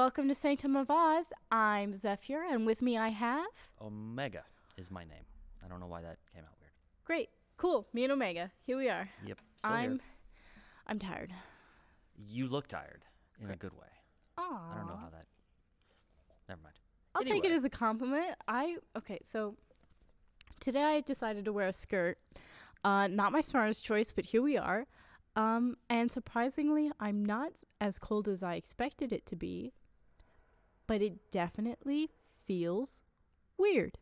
Welcome to Sanctum of Oz. I'm Zephyr, and with me I have. Omega is my name. I don't know why that came out weird. Great, cool. Me and Omega. Here we are. Yep. Still I'm. here. I'm tired. You look tired in a good way. Aww. I don't know how that. Never mind. I'll take it as a compliment. I okay. So today I decided to wear a skirt. Uh, not my smartest choice, but here we are. Um, and surprisingly, I'm not as cold as I expected it to be. But it definitely feels weird.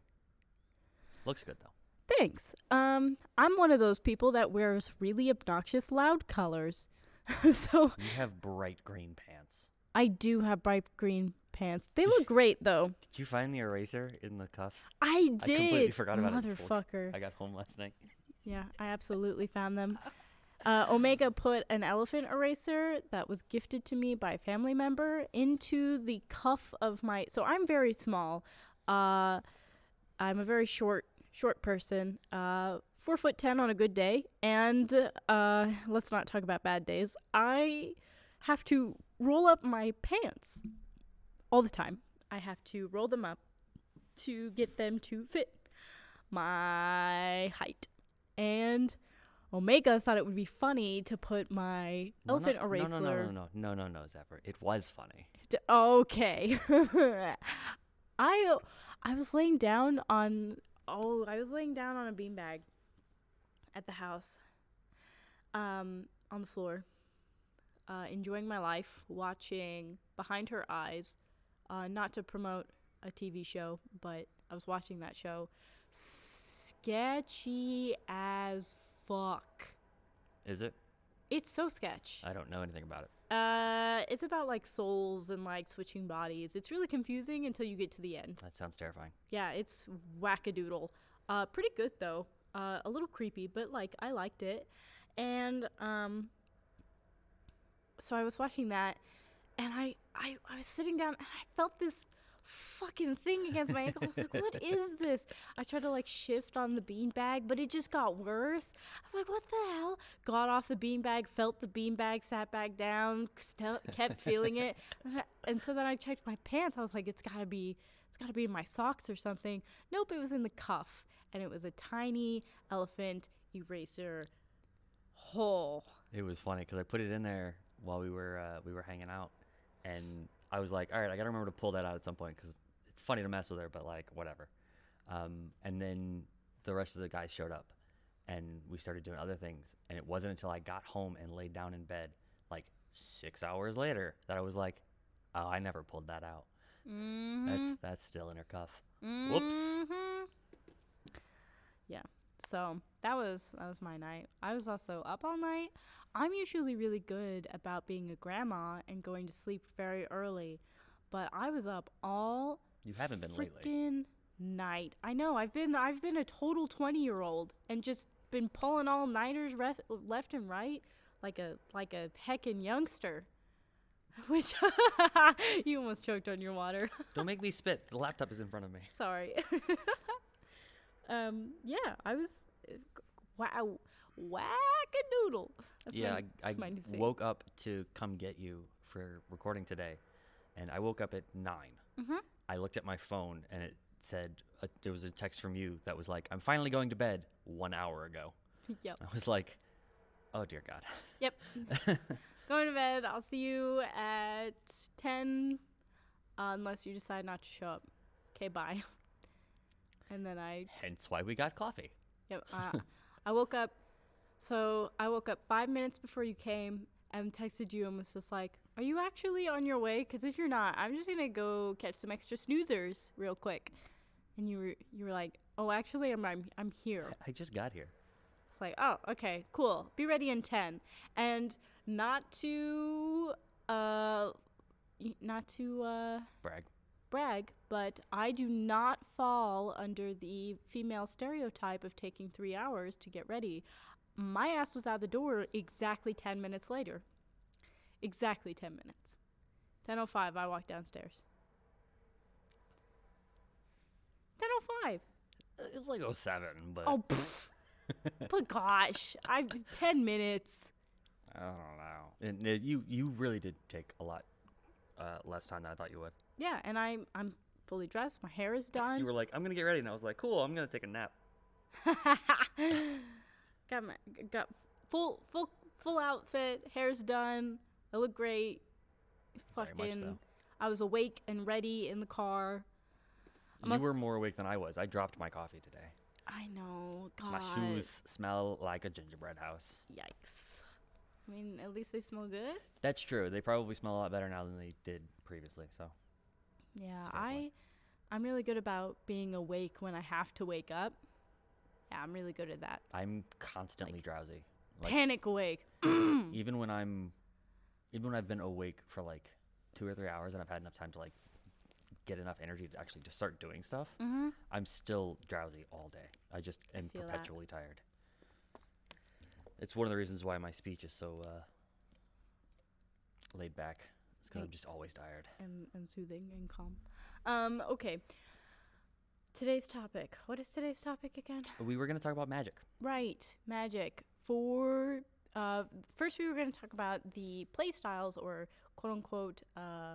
Looks good though. Thanks. Um, I'm one of those people that wears really obnoxious loud colors. so You have bright green pants. I do have bright green pants. They look great though. Did you find the eraser in the cuffs? I did. I completely forgot about it. Motherfucker. I got home last night. Yeah, I absolutely found them. Uh, Omega put an elephant eraser that was gifted to me by a family member into the cuff of my. So I'm very small. Uh, I'm a very short, short person. Uh, four foot ten on a good day, and uh, let's not talk about bad days. I have to roll up my pants all the time. I have to roll them up to get them to fit my height. And Omega thought it would be funny to put my No, elephant no, eraser. No, no, no, no, no, no, no, no, Zephyr. It was funny. D- okay. I I was laying down on oh I was laying down on a beanbag at the house, um, on the floor, uh, enjoying my life, watching Behind Her Eyes, uh, not to promote a TV show, but I was watching that show. Sketchy as fuck. Is it? It's so sketch. I don't know anything about it. Uh, it's about like souls and like switching bodies. It's really confusing until you get to the end. That sounds terrifying. Yeah, it's wackadoodle. Uh, pretty good though. Uh, a little creepy, but like I liked it. And um, so I was watching that, and I I I was sitting down and I felt this fucking thing against my ankle. I was like, what is this? I tried to like shift on the beanbag, but it just got worse. I was like, what the hell? Got off the beanbag, felt the beanbag, sat back down, st- kept feeling it. And, I- and so then I checked my pants. I was like, it's gotta be, it's gotta be in my socks or something. Nope, it was in the cuff. And it was a tiny elephant eraser hole. It was funny because I put it in there while we were uh, we were hanging out, and I was like, all right, I gotta remember to pull that out at some point because it's funny to mess with her, but like whatever. Um, and then the rest of the guys showed up, and we started doing other things. And it wasn't until I got home and laid down in bed, like six hours later, that I was like, oh, I never pulled that out. Mm-hmm. That's that's still in her cuff. Whoops. Mhm. Yeah. So that was that was my night. I was also up all night. I'm usually really good about being a grandma and going to sleep very early, but I was up all You haven't been lately. freaking night. I know. I've been I've been a total 20 year old and just been pulling all nighters ref- left and right like a like a heckin' youngster. Which you almost choked on your water. Don't make me spit. The laptop is in front of me. Sorry. um, yeah, I was. Uh, whack-a-doodle. That's yeah, my, I, I woke up to come get you for recording today, and I woke up at 9 Mhm. I looked at my phone, and it said uh, there was a text from you that was like, "I'm finally going to bed." One hour ago, Yep. I was like, "Oh dear God." Yep. Going to bed. I'll see you at ten, uh, unless you decide not to show up. Okay, bye. And then I Hence why we got coffee. Yep. Uh, I woke up. So I woke up five minutes before you came and texted you and was just like, "Are you actually on your way? Because if you're not, I'm just gonna go catch some extra snoozers real quick." And you were you were like, "Oh, actually, I'm I'm, I'm here." I just got here. It's like, "Oh, okay, cool. Be ready in 10. And not to uh, not to uh Brag. brag, but I do not fall under the female stereotype of taking three hours to get ready. My ass was out the door exactly 10 minutes later. Exactly 10 minutes. 10.05, I walked downstairs. 10.05. It was like 07, but Oh, pff. but gosh, I 10 minutes. I don't know. And uh, you you really did take a lot uh, less time than I thought you would. Yeah, and I'm I'm fully dressed. My hair is done. You were like, I'm gonna get ready, and I was like, cool, I'm gonna take a nap. got my got full full full outfit. Hair's done. I look great. Fucking. so. I was awake and ready in the car. I You must- were more awake than I was. I dropped my coffee today. I know. God. My shoes smell like a gingerbread house. Yikes. I mean, at least they smell good. That's true. They probably smell a lot better now than they did previously. So Yeah, That's a fair I point. I'm really good about being awake when I have to wake up. Yeah, I'm really good at that. I'm constantly drowsy. Like Panic awake. even when I'm, even when I've been awake for like two or three hours and I've had enough time to like get enough energy to actually just start doing stuff, Mhm. I'm still drowsy all day. I just am feel that. perpetually tired. It's one of the reasons why my speech is so uh, laid back. It's because I'm just always tired. and, and soothing and calm. Um, okay. Today's topic. What is today's topic again? We were gonna talk about magic. Right, magic. For uh, first, we were going to talk about the play styles or quote unquote uh,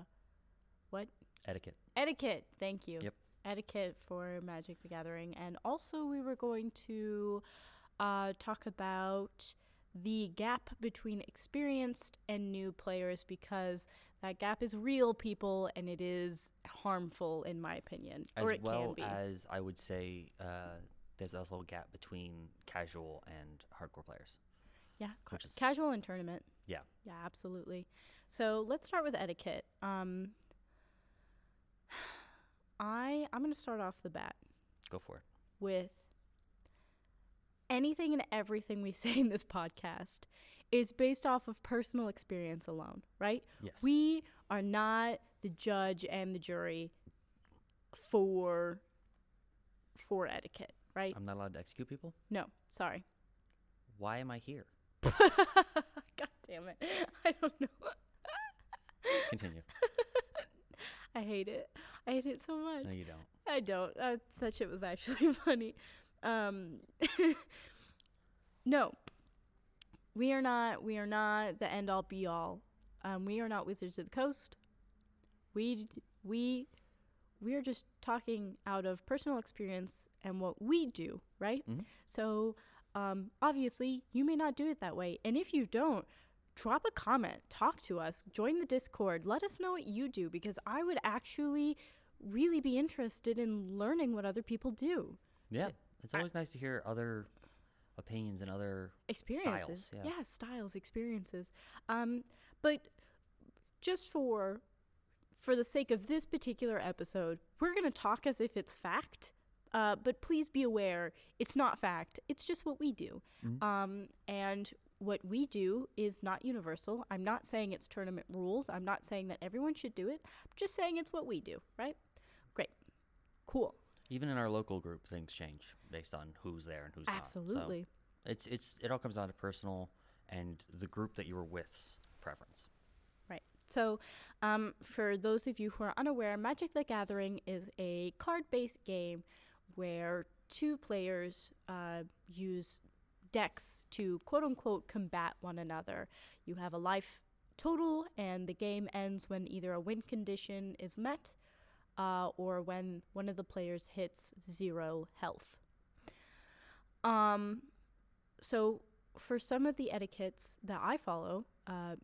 what Etiquette. etiquette. Thank you. Yep. Etiquette for Magic the Gathering, and also we were going to uh, talk about the gap between experienced and new players because that gap is real, people, and it is harmful, in my opinion, As or it well can be. as I would say, uh, there's also a gap between casual and hardcore players. Yeah, ca- is- casual and tournament. Yeah. Yeah, absolutely. So let's start with etiquette. Um, I I'm gonna start off the bat Go for it. with anything and everything we say in this podcast is based off of personal experience alone, right? Yes. We are not the judge and the jury for for etiquette, right? I'm not allowed to execute people. no, sorry. Why am I here? God damn it. I don't know. Continue. I hate it. I hate it so much. no, you don't. I don't. I thought it was actually funny. Um, no, we are not. We are not the end all be all. Um, we are not Wizards of the Coast. We we we are just talking out of personal experience and what we do, right? Mhm. So um, obviously, you may not do it that way, and if you don't, drop a comment, talk to us, join the Discord, let us know what you do because I would actually really be interested in learning what other people do. Yeah. It's I- always nice to hear other opinions and other Experiences. yeah. yeah. styles, experiences. Um, but just for for the sake of this particular episode, we're going to talk as if it's fact. Uh, but please be aware, it's not fact. It's just what we do. Mhm. Um, and what we do is not universal. I'm not saying it's tournament rules. I'm not saying that everyone should do it. I'm just saying it's what we do, right? Great. Cool. even in our local group things change based on who's there and who's Absolutely. not. So it's it's it all comes down to personal and the group that you were with's preference. Right. So, um, for those of you who are unaware, Magic the Gathering is a card based game where two players uh, use decks to quote unquote combat one another. You have a life total, and the game ends when either a win condition is met uh, or when one of the players hits zero health. Um, so, for some of the etiquettes that I follow, uh,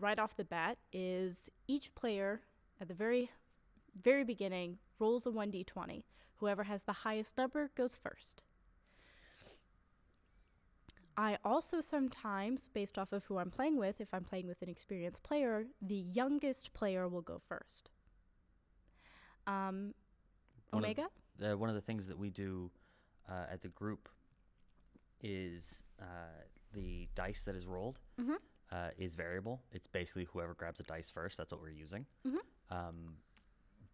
right off the bat is each player at the very very beginning rolls a 1d20 whoever has the highest number goes first. I also sometimes based off of who i'm playing with if i'm playing with an experienced player the youngest player will go first. Um, One of- omega? Uh, one of the things that we do uh, at the group is uh, the dice that is rolled Mhm. uh, is variable. It's basically whoever grabs a dice first. That's what we're using. Mhm. Um,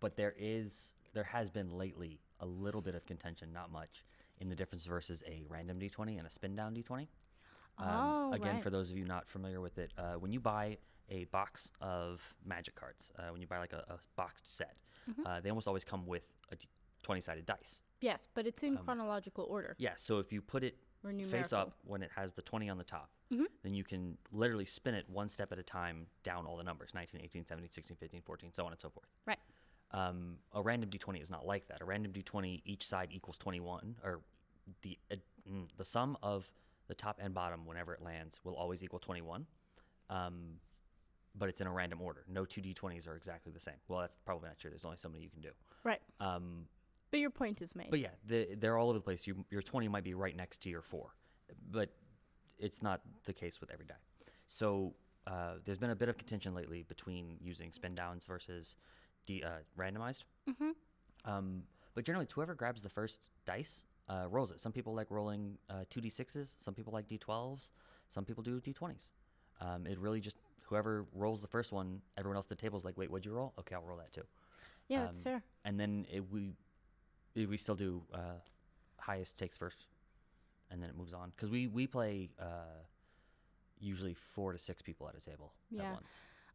but there is there has been lately a little bit of contention, not much, in the difference versus a random d20 and a spin down d20. Um, Oh, again, right. for those of you not familiar with it, uh, when you buy a box of magic cards, uh, when you buy like a, a boxed set, Mm-hmm. uh, they almost always come with a 20 sided dice. Yes but it's in Um, chronological order Yeah, so if you put it face up when it has the 20 on the top. Mhm. Then you can literally spin it one step at a time down all the numbers 19, 18, 17, 16, 15, 14, so on and so forth. Right. Um, a random d20 is not like that. A random d20, each side equals 21, or the uh, mm, the sum of the top and bottom whenever it lands will always equal 21. Um, but it's in a random order. No two d20s are exactly the same. Well, that's probably not true. There's only so many you can do. Right. Um, But your point is made. but yeah, the, they're all over the place. You, your 20 might be right next to your 4, but it's not the case with every die. So uh, there's been a bit of contention lately between using spin downs versus de- uh, randomized. mm-hmm. Um, but generally, whoever grabs the first dice uh, rolls it. Some people like rolling uh, 2d6s, some people like d12s, some people do d20s. Um, it really just, whoever rolls the first one, everyone else at the table is like, wait, what'd you roll? Okay, I'll roll that too Yeah, that's um, fair. and then it, we it- we still do uh, highest takes first, and then it moves on because we we play uh, usually four to six people at a table Yeah. at once.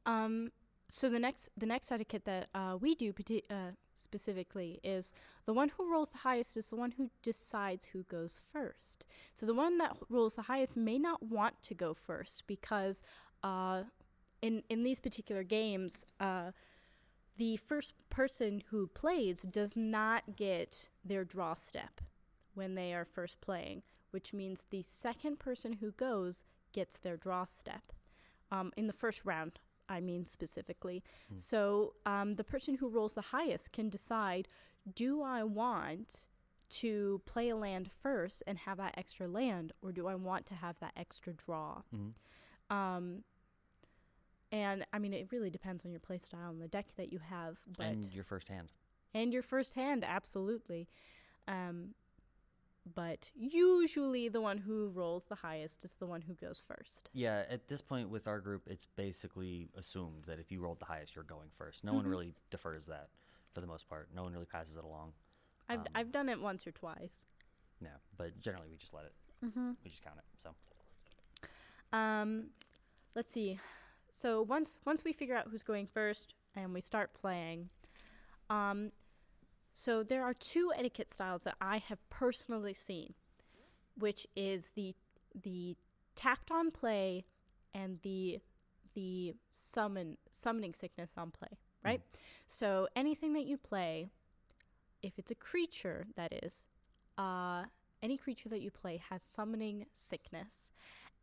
Um, so the next the next etiquette that uh, we do pati- uh, specifically is the one who rolls the highest is the one who decides who goes first. So the one that rolls the highest may not want to go first because uh, in in these particular games, uh, the first person who plays does not get their draw step when they are first playing, which means the second person who goes gets their draw step um, in the first round. I mean specifically. Hmm. So um, the person who rolls the highest can decide: Do I want to play a land first and have that extra land, or do I want to have that extra draw? Mhm. Um, and I mean, it really depends on your play style and the deck that you have, but and your first hand. and your first hand, absolutely. Um, but usually, the one who rolls the highest is the one who goes first. Yeah, at this point with our group, it's basically assumed that if you rolled the highest, you're going first. No one Mhm. really defers that for the most part. No one really passes it along. I've Um, I've done it once or twice. Yeah, but generally we just let it. Mm-hmm. We just count it. So Um, let's see. So once once we figure out who's going first and we start playing, um, so there are two etiquette styles that I have personally seen, which is the the tapped on play and the the summon summoning sickness on play, right? So anything that you play, if it's a creature that is, uh, any creature that you play has summoning sickness.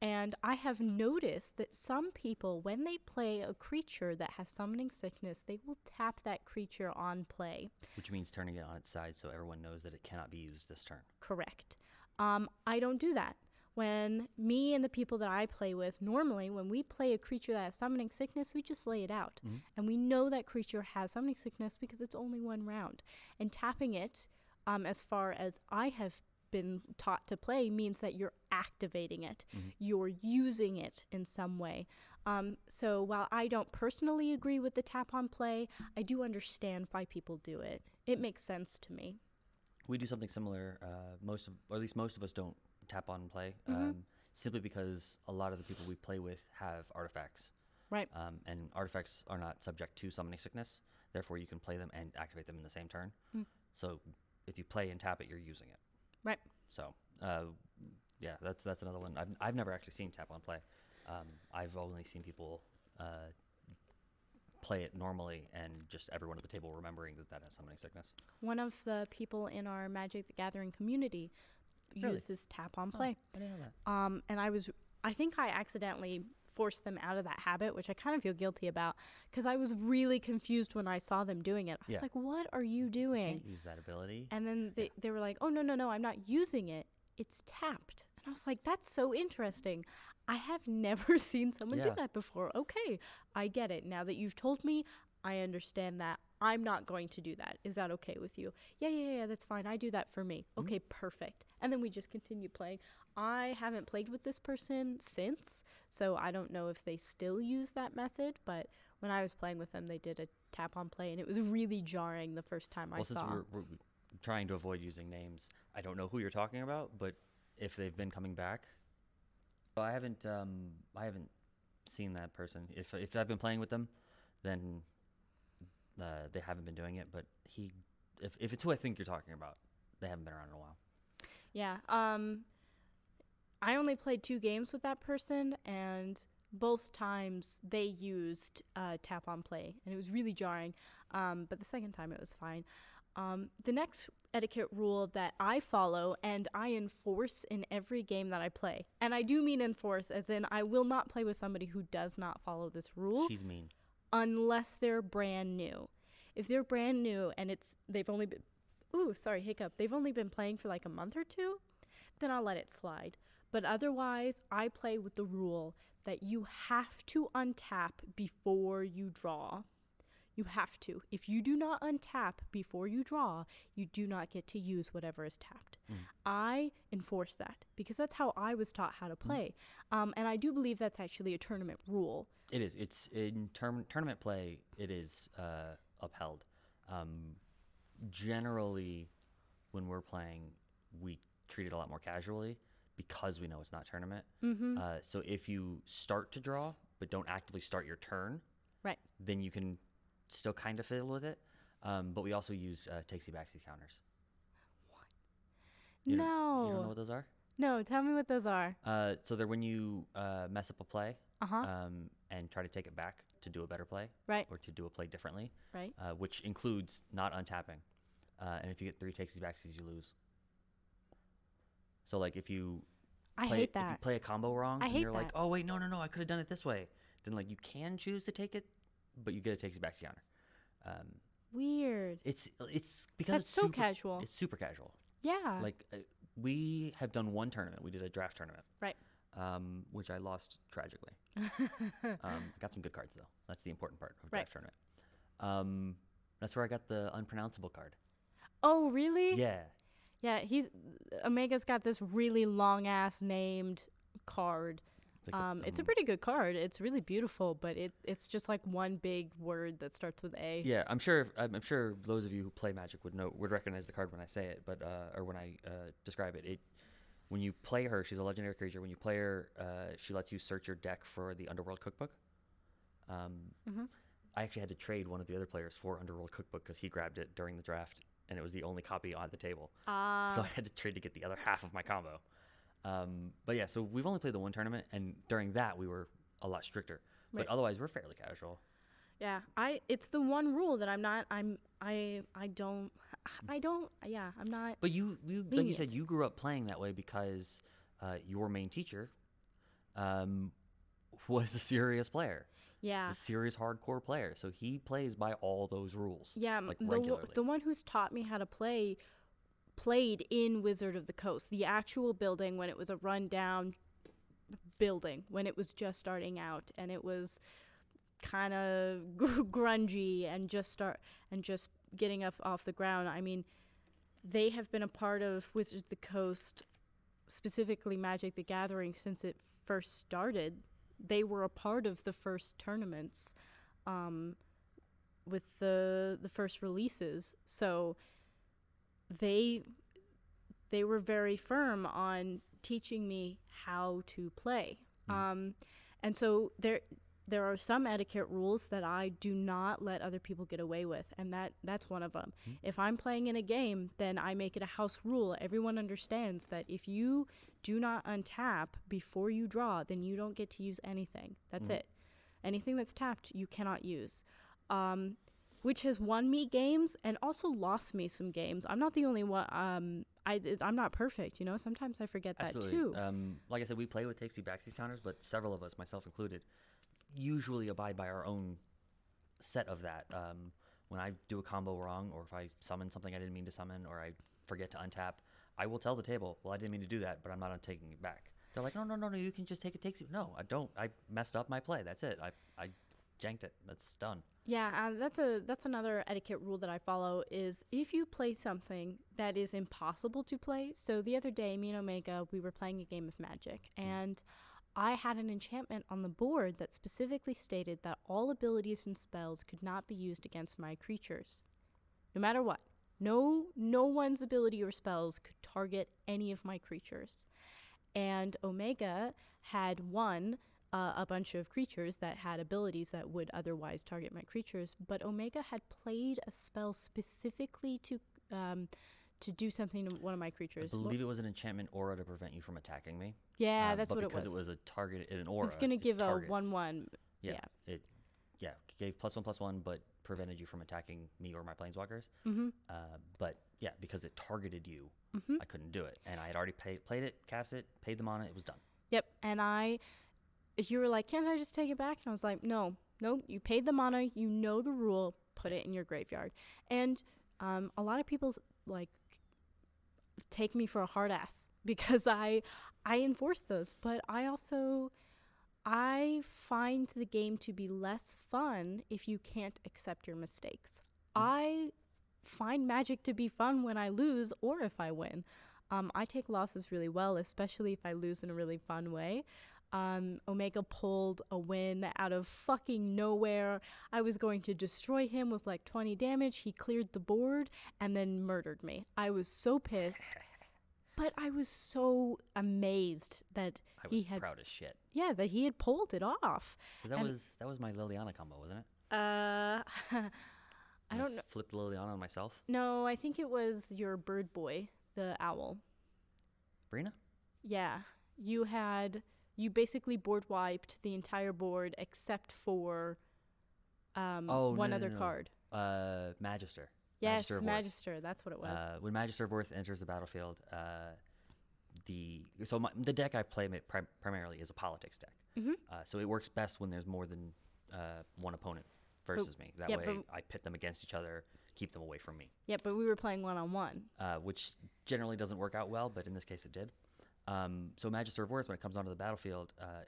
And I have noticed that some people, when they play a creature that has summoning sickness, they will tap that creature on play. which means turning it on its side so everyone knows that it cannot be used this turn. Correct. Um, I don't do that. When me and the people that I play with, normally when we play a creature that has summoning sickness, we just lay it out. Mhm. And we know that creature has summoning sickness because it's only one round. And tapping it, um, as far as I have been taught to play, means that you're activating it, Mhm. you're using it in some way. Um, so while I don't personally agree with the tap on play, I do understand why people do it. It makes sense to me. We do something similar. Uh, most of, or at least most of us, don't tap on play, Mhm. um, simply because a lot of the people we play with have artifacts, Right. um, and artifacts are not subject to summoning sickness. Therefore, you can play them and activate them in the same turn. Mm. So, if you play and tap it, you're using it. Right. So, uh, yeah, that's that's another one. I've I've never actually seen tap on play. Um, I've only seen people uh, play it normally, and just everyone at the table remembering that that has summoning sickness. One of the people in our Magic the Gathering community Really? uses tap on play. I didn't know that. Um, and I was, I think I accidentally forced them out of that habit, which I kind of feel guilty about because I was really confused when I saw them doing it. I was Yeah. like, what are you doing? Can't use that ability. And then they, they were like, oh, no, no, no, I'm not using it. It's tapped. And I was like, that's so interesting. I have never seen someone do that before. Okay, I get it. Now that you've told me, I understand that. I'm not going to do that. Is that okay with you? Yeah, yeah, yeah, that's fine. I do that for me. Mhm. Okay, perfect. And then we just continue playing. I haven't played with this person since, so I don't know if they still use that method, but when I was playing with them, they did a tap on play, and it was really jarring the first time I well, since saw. we're, we're trying to avoid using names, I don't know who you're talking about, but if they've been coming back, well, I haven't. Um, I haven't seen that person. If if I've been playing with them, then uh, they haven't been doing it. But he, if if it's who I think you're talking about, they haven't been around in a while. Yeah. Um I only played two games with that person, and both times they used uh, tap on play, and it was really jarring. Um, but the second time it was fine. Um, the next etiquette rule that I follow and I enforce in every game that I play, and I do mean enforce, as in I will not play with somebody who does not follow this rule She's mean. unless they're brand new. If they're brand new and it's they've only been ooh, sorry, hiccup. They've only been playing for like a month or two, then I'll let it slide. But otherwise, I play with the rule that you have to untap before you draw. You have to. If you do not untap before you draw, you do not get to use whatever is tapped. I enforce that because that's how I was taught how to play. Um, and I do believe that's actually a tournament rule. It is. It's in term, tournament play. It is uh, upheld. Um, generally, when we're playing, we treat it a lot more casually because we know it's not tournament. Mm-hmm. Uh, so if you start to draw but don't actively start your turn, Right. then you can still kind of fiddle with it. Um, but we also use uh, takesy backsy counters. You don't- no. You don't know what those are? No, tell me what those are. Uh, so they're when you uh, mess up a play Uh huh. um, and try to take it back to do a better play right. or to do a play differently, Right. uh, which includes not untapping. Uh, and if you get three takesy backsies, you lose. So like if you I play, hate if you play a combo wrong, I and hate you're like, oh wait, no, no, no, I could have done it this way. Then like you can choose to take it, but you get a takesy backsy counter. Um, Weird. it's it's because That's it's so super, casual. It's super casual. Yeah. Like uh, we have done one tournament. We did a draft tournament. Right. Um, which I lost tragically. um, got some good cards though. That's the important part of Right. draft tournament. Um, that's where I got the unpronounceable card. oh, really? Yeah. Yeah. He's Omega's got this really long ass named card. It's like a- Um, it's a um, pretty good card. It's really beautiful, but it it's just like one big word that starts with A. Yeah, I'm sure. I'm I'm sure those of you who play Magic would know would recognize the card when I say it, but uh, or when I uh, describe it. It when you play her, she's a legendary creature. When you play her, uh, she lets you search your deck for the Underworld Cookbook. Um, Mhm. I actually had to trade one of the other players for Underworld Cookbook because he grabbed it during the draft, and it was the only copy on the table. Ah. so I had to trade to get the other half of my combo. Um, but yeah, so we've only played the one tournament, and during that we were a lot stricter. Right. But otherwise, we're fairly casual. yeah. I it's the one rule that I'm not. I'm I I don't. I don't. Yeah. I'm not. But you, you like you said, you grew up playing that way because uh, your main teacher um, was a serious player. Yeah. He's a serious hardcore player, so he plays by all those rules. Yeah, like the the one who's taught me how to play played in Wizard of the Coast, the actual building when it was a rundown building when it was just starting out and it was kind of grungy and just start and just getting up off the ground. I mean, they have been a part of Wizards of the Coast, specifically Magic the Gathering, since it first started. They were a part of the first tournaments. Um, with the the first releases. So they they were very firm on teaching me how to play. Mm. Um, and so there there are some etiquette rules that I do not let other people get away with, and that that's one of them. Mm. If I'm playing in a game, then I make it a house rule. Everyone understands that if you do not untap before you draw, then you don't get to use anything. That's Mhm. it. Anything that's tapped, you cannot use. Um, which has won me games and also lost me some games. I'm not the only one. Um, I it's, I'm not perfect, you know. Sometimes I forget Absolutely. that too. Um, like I said, we play with takesy backsies counters, but several of us, myself included, usually abide by our own set of that. Um, when I do a combo wrong, or if I summon something I didn't mean to summon, or I forget to untap, I will tell the table, "Well, I didn't mean to do that, but I'm not taking it back." They're like, "No, no, no, no, you can just take it takesy." No, I don't. I messed up my play. That's it. I I janked it. That's done. Yeah, uh, that's a that's another etiquette rule that I follow is if you play something that is impossible to play. So the other day, me and Omega, we were playing a game of Magic, and I had an enchantment on the board that specifically stated that all abilities and spells could not be used against my creatures, no matter what. No, no one's ability or spells could target any of my creatures. And Omega had one uh, a bunch of creatures that had abilities that would otherwise target my creatures, but Omega had played a spell specifically to um, to do something to one of my creatures. I believe it was an enchantment aura to prevent you from attacking me. yeah, uh, that's what it was. because it was a target, an It aura. was gonna it give a one-one. Yeah, yeah. It, yeah, gave plus one plus one, but prevented you from attacking me or my planeswalkers. Mm-hmm. Uh, but yeah, because it targeted you, Mm-hmm. I couldn't do it, and I had already paid, played it, cast it, paid them on it. It was done. Yep. And I, you were like, can't I just take it back? And I was like, no, no. You paid the mana. You know the rule. Put it in your graveyard. And um, a lot of people like take me for a hard ass because I, I enforce those. But I also, I find the game to be less fun if you can't accept your mistakes. I find magic to be fun when I lose or if I win. Um, I take losses really well, especially if I lose in a really fun way. Um, Omega pulled a win out of fucking nowhere. I was going to destroy him with like 20 damage. He cleared the board and then murdered me. I was so pissed, but I was so amazed that I he was had, proud as shit. yeah, that he had pulled it off. that And- was that was my Liliana combo, wasn't it? Uh, I don't know. Flipped Liliana on myself. No, I think it was your bird boy, the owl. Breena. Yeah, you had you basically board wiped the entire board except for um, Oh, one no, other no, no. card. Uh, Magister. Yes, Magister. Magister. That's what it was. Uh, when Magister of Worth enters the battlefield, uh, the so my, the deck I play prim- primarily is a politics deck. Mhm. Uh, so it works best when there's more than uh, one opponent versus me. That yeah, way, but- I pit them against each other, keep them away from me. yeah, but we were playing one on one. uh, which generally doesn't work out well, but in this case it did. Um, so Magister of Worth, when it comes onto the battlefield, uh,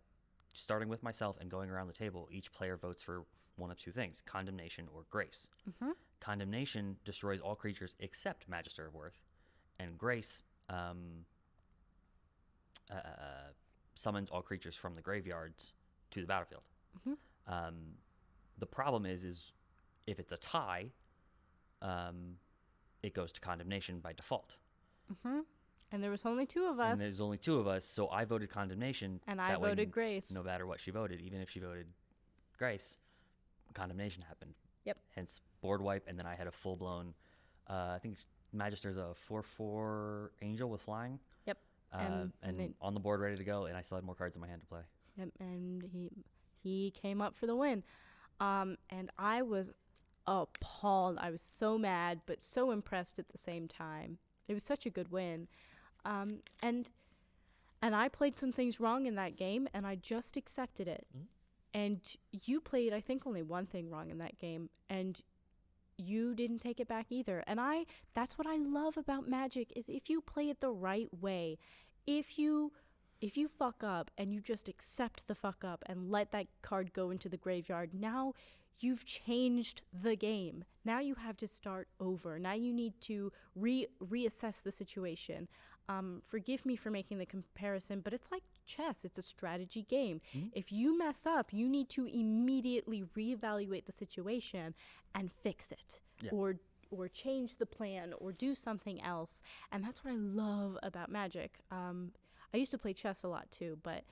starting with myself and going around the table, each player votes for one of two things: condemnation or grace. Mhm. Condemnation destroys all creatures except Magister of Worth, and grace um, uh, summons all creatures from the graveyards to the battlefield. Mhm. Um, the problem is, is if it's a tie, um, it goes to condemnation by default. hmm And there was only two of us, And there's only two of us, so I voted condemnation. and I that way voted n- Grace. No matter what she voted, even if she voted Grace, condemnation happened. Yep. Hence board wipe, and then I had a full blown. Uh, I think Magister's a four four angel with flying. Yep. Uh, And- and on the board, ready to go, and I still had more cards in my hand to play. Yep, and he he came up for the win. Um, and I was appalled. I was so mad, but so impressed at the same time. It was such a good win. Um, and and I played some things wrong in that game, and I just accepted it. Mhm. And you played, I think, only one thing wrong in that game, and you didn't take it back either. And I that's what I love about Magic is if you play it the right way, if you if you fuck up and you just accept the fuck up and let that card go into the graveyard, now you've changed the game. Now you have to start over. Now you need to re reassess the situation. Um, forgive me for making the comparison, but it's like chess. It's a strategy game. Mhm. If you mess up, you need to immediately reevaluate the situation and fix it, Yeah. or or change the plan, or do something else. And that's what I love about Magic. Um, I used to play chess a lot too, but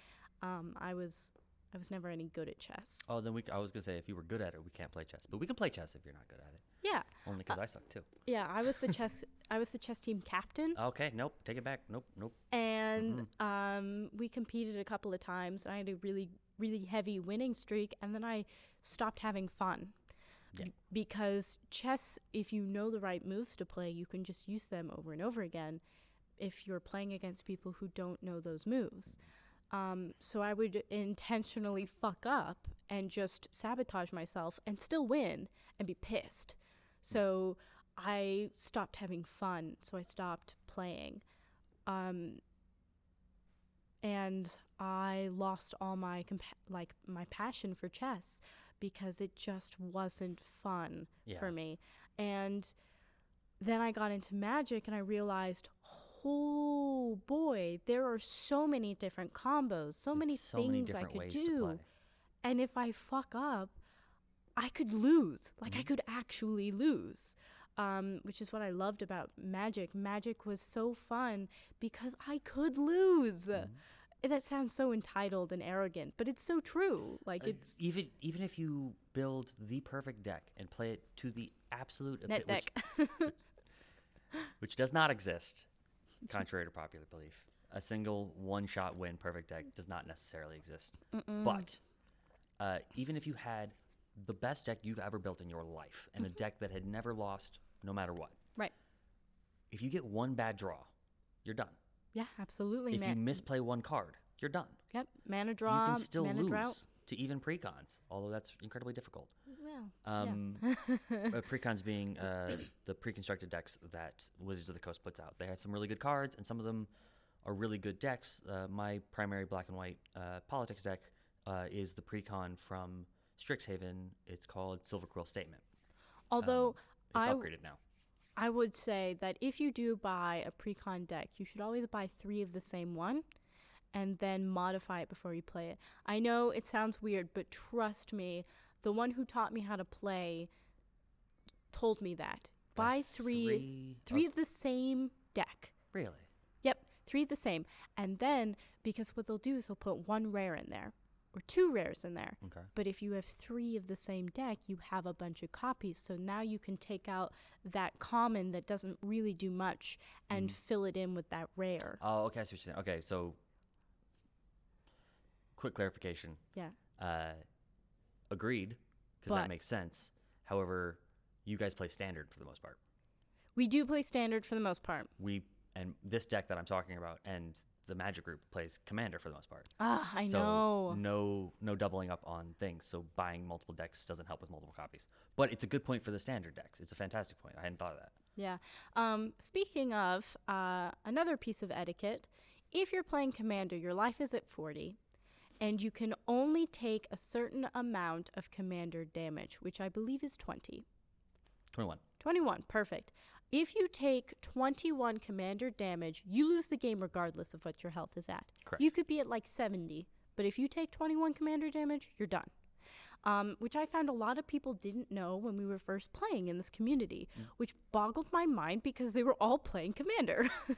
um, I was I was never any good at chess. Oh, then we. I was gonna say if you were good at it, we can't play chess, but we can play chess if you're not good at it. Yeah, Only because I suck too. yeah. I was the chess I was the chess team captain, Okay, nope, take it back. Nope, nope. and Mm-hmm. um, we competed a couple of times. And I had a really really heavy winning streak, and then I stopped having fun. Yeah. B- because chess, if you know the right moves to play, you can just use them over and over again. If you're playing against people who don't know those moves, um, so I would intentionally fuck up and just sabotage myself and still win and be pissed. So I stopped having fun. So I stopped playing. Um, and I lost all my compa- like my passion for chess because it just wasn't fun Yeah. for me. And then I got into magic and I realized, oh boy, there are so many different combos, so many so many things I could do. And if I fuck up, I could lose. Like I Mhm. could actually lose. Um, which is what I loved about magic. Magic was so fun because I could lose. Mhm. That sounds so entitled and arrogant, but it's so true. Like Uh, it's even even if you build the perfect deck and play it to the absolute net epi- which- deck. which does not exist, contrary to popular belief. A single one-shot win perfect deck does not necessarily exist. But uh, even if you had the best deck you've ever built in your life and a deck that had never lost no matter what, Right. if you get one bad draw, you're done. Yeah, absolutely. If you misplay one card, you're done. yep, mana draw, you can still mana lose drought. to even precons, although that's incredibly difficult. Well, Um, uh, precons being uh, the pre-constructed decks that Wizards of the Coast puts out. They had some really good cards, and some of them are really good decks. Uh, my primary black and white uh, politics deck uh, is the precon from Strixhaven. It's called Silverquill Statement. although Um, It's I upgraded now. I would say that if you do buy a precon deck, you should always buy three of the same one and then modify it before you play it. I know it sounds weird, but trust me, the one who taught me how to play told me that. Buy three three, three oh, of the same deck. really? Yep, three of the same. And then because what they'll do is they'll put one rare in there or two rares in there. Okay. But if you have three of the same deck, you have a bunch of copies. So now you can take out that common that doesn't really do much and fill it in with that rare. Oh, okay. I see what you're saying. Okay, so quick clarification. Yeah. Uh, agreed, because that makes sense. However, you guys play standard for the most part. We do play standard for the most part. We and this deck that I'm talking about and the Magic Group plays commander for the most part. Ah, I so know. No, no doubling up on things. So buying multiple decks doesn't help with multiple copies. But it's a good point for the standard decks. It's a fantastic point. I hadn't thought of that. Yeah. Um, speaking of uh, another piece of etiquette, if you're playing commander, your life is at 40, and you can only take a certain amount of commander damage, which I believe is 20. Twenty-one. 21, perfect. If you take 21 commander damage, you lose the game regardless of what your health is at. Correct. You could be at like 70, but if you take 21 commander damage, you're done. Um, which I found a lot of people didn't know when we were first playing in this community, Mm. which boggled my mind because they were all playing commander.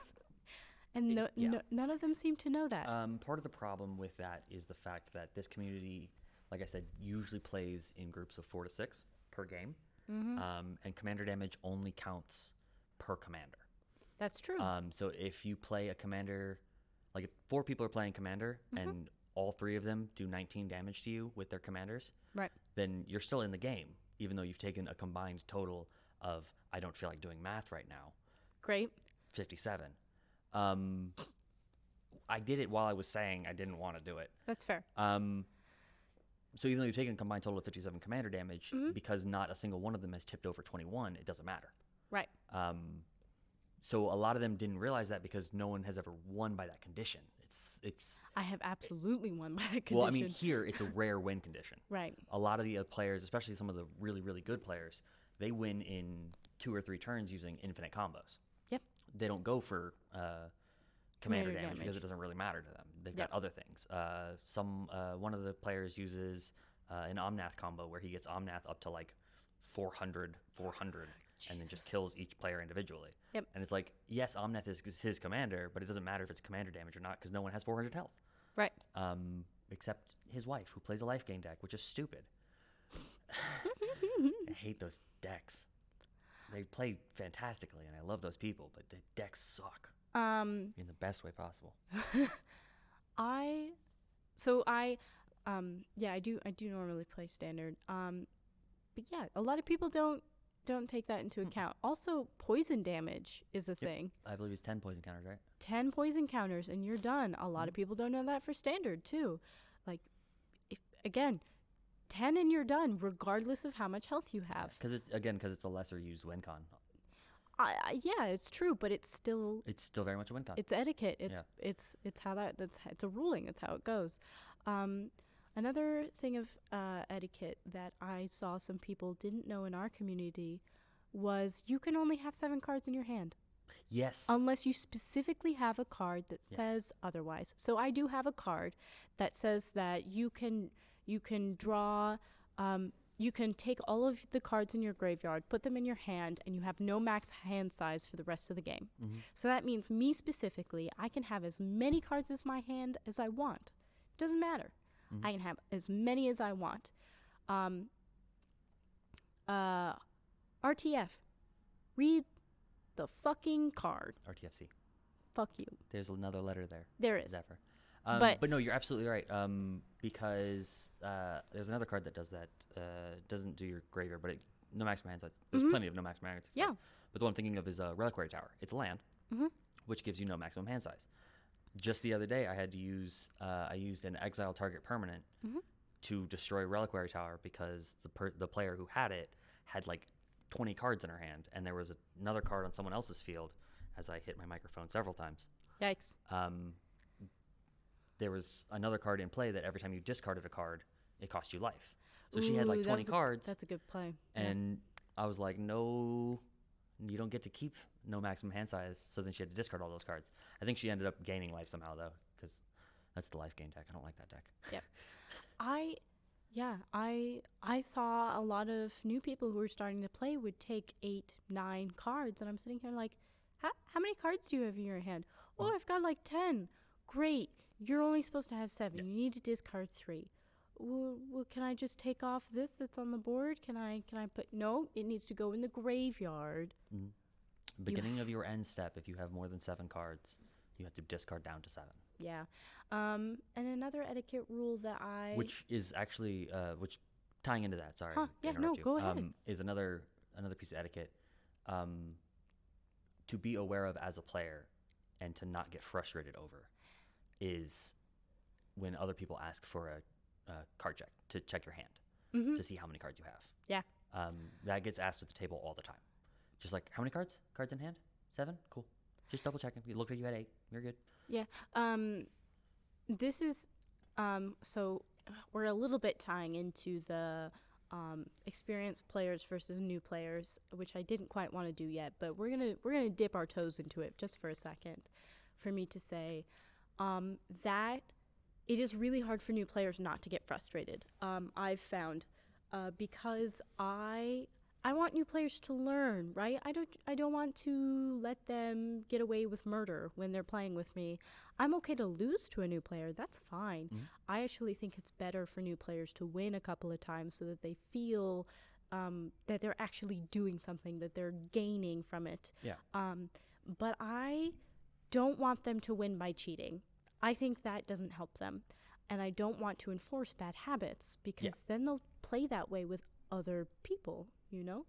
and no, yeah. no, none of them seemed to know that. Um, part of the problem with that is the fact that this community, like I said, usually plays in groups of four to six per game, Mm-hmm. um, and commander damage only counts per commander. That's true. Um, so if you play a commander, like if four people are playing commander Mm-hmm. and all three of them do 19 damage to you with their commanders, right. then you're still in the game, even though you've taken a combined total of, I don't feel like doing math right now, Great. 57. Um, I did it while I was saying I didn't want to do it. That's fair. Um, so even though you've taken a combined total of 57 commander damage, Mm-hmm. because not a single one of them has tipped over 21, it doesn't matter. Right. Um, so a lot of them didn't realize that because no one has ever won by that condition. It's it's I have absolutely won by that condition. well, I mean here it's a rare win condition. right. A lot of the uh, players, especially some of the really really good players, they win in two or three turns using infinite combos. Yep. They don't go for uh, commander, Commander damage, because it doesn't really matter to them. They've Yep. got other things. Uh, some uh, one of the players uses uh, an Omnath combo where he gets Omnath up to like 400, 400, and then just kills each player individually. Yep. And it's like, yes, Omnath is is his commander, but it doesn't matter if it's commander damage or not because no one has 400 health, Right. um, except his wife who plays a life gain deck, which is stupid. I hate those decks. They play fantastically, and I love those people, but the decks suck Um, in the best way possible. I, so I, um, yeah, I do, I do normally play standard. Um, but yeah, a lot of people don't don't take that into account. Also, poison damage is a thing. I believe it's 10 poison counters, right? 10 poison counters and you're done. A lot of people don't know that for standard too. Like if again, 10 and you're done regardless of how much health you have. Because it's again, because it's a lesser used win con. I, I, yeah, it's true, but it's still It's still very much a win con. it's etiquette. It's it's it's how that that's it's a ruling. It's how it goes. Um, another thing of uh, etiquette that I saw some people didn't know in our community was you can only have seven cards in your hand yes. unless you specifically have a card that Yes. says otherwise. So I do have a card that says that you can you can draw. Um, you can take all of the cards in your graveyard, put them in your hand, and you have no max hand size for the rest of the game. Mhm. So that means me specifically, I can have as many cards as my hand as I want. Doesn't matter. Mhm. I can have as many as I want. Um, uh, RTF. Read the fucking card. RTFC. Fuck you. There's another letter there. There is. Zephyr. Um, But- but, no, you're absolutely right. Um, because uh, there's another card that does that. Uh, doesn't do your graveyard, but it, no maximum hand size. There's Mhm. plenty of no maximum hand size. Yeah. But the one I'm thinking of is uh, Reliquary Tower. It's a land, Mhm. which gives you no maximum hand size. Just the other day, I had to use uh, I used an exile target permanent Mhm. to destroy Reliquary Tower because the per- the player who had it had like 20 cards in her hand, and there was a, another card on someone else's field. As I hit my microphone several times Yikes. um, there was another card in play that every time you discarded a card, it cost you life. So she had Ooh, like that 20 was a- cards, That's a good play. Yeah. and I was like, no, you don't get to keep no maximum hand size. So then she had to discard all those cards. I think she ended up gaining life somehow though, because that's the life gain deck. I don't like that deck. Yep. I yeah, I I saw a lot of new people who were starting to play would take eight, nine cards, and I'm sitting here like, how, how many cards do you have in your hand? Oh. I've got like ten. Great. You're only supposed to have seven. You need to discard three. Well, well, can I just take off this that's on the board? Can I can I put no? It needs to go in the graveyard. Beginning of your end step, if you have more than seven cards, you have to discard down to seven, Yeah. Um, and another etiquette rule that I which is actually uh, which tying into that. Sorry, Huh, yeah, no, you, go ahead. Um, is another another piece of etiquette um, to be aware of as a player and to not get frustrated over is when other people ask for a, card check to check your hand Mhm. to see how many cards you have. Yeah. Um, that gets asked at the table all the time. Just like, how many cards? Cards in hand? Seven? Cool. Just double checking. You looked like you had eight. You're good. Yeah. Um, this is um, so we're a little bit tying into the um, experienced players versus new players, which I didn't quite want to do yet, but we're gonna we're gonna dip our toes into it just for a second, for me to say um, that it is really hard for new players not to get frustrated. Um, I've found uh, because I I want new players to learn, right? I don't I don't want to let them get away with murder when they're playing with me. I'm okay to lose to a new player. That's fine. Mhm. I actually think it's better for new players to win a couple of times so that they feel um, that they're actually doing something, that they're gaining from it. Yeah. Um, but I don't want them to win by cheating. I think that doesn't help them. And I don't want to enforce bad habits because then they'll play that way with other people, you know?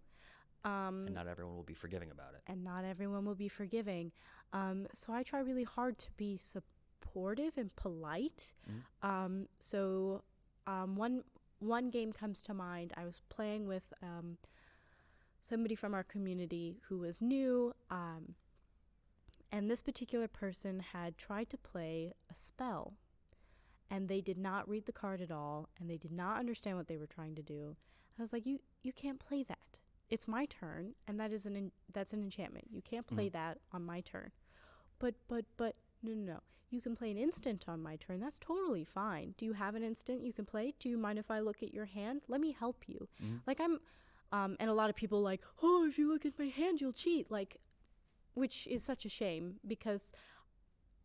Um, And not everyone will be forgiving about it. and not everyone will be forgiving. Um, so I try really hard to be supportive and polite. Mhm. Um, so um, one one game comes to mind. I was playing with um, somebody from our community who was new, um, and this particular person had tried to play a spell, and they did not read the card at all, and they did not understand what they were trying to do. I was like, "You you can't play that. It's my turn, and that is an en- that's an enchantment. You can't play that on my turn." But but but no no no. You can play an instant on my turn. That's totally fine. Do you have an instant you can play? Do you mind if I look at your hand? Let me help you. Mhm. Like I'm um and a lot of people like, "Oh, if you look at my hand, you'll cheat." Like which is such a shame because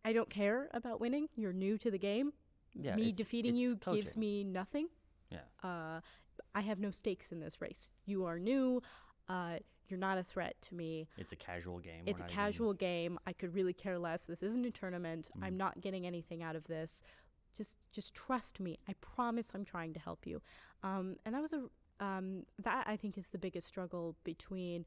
I don't care about winning. You're new to the game. Yeah, me it's- defeating it's you gives me nothing. Yeah. Uh, I have no stakes in this race. You are new. Uh, you're not a threat to me. It's a casual game. We're It's a not even- casual game. I could really care less. This isn't a tournament. I'm Mhm. not getting anything out of this. Just just trust me. I promise I'm trying to help you. Um, and that was a um, that I think is the biggest struggle between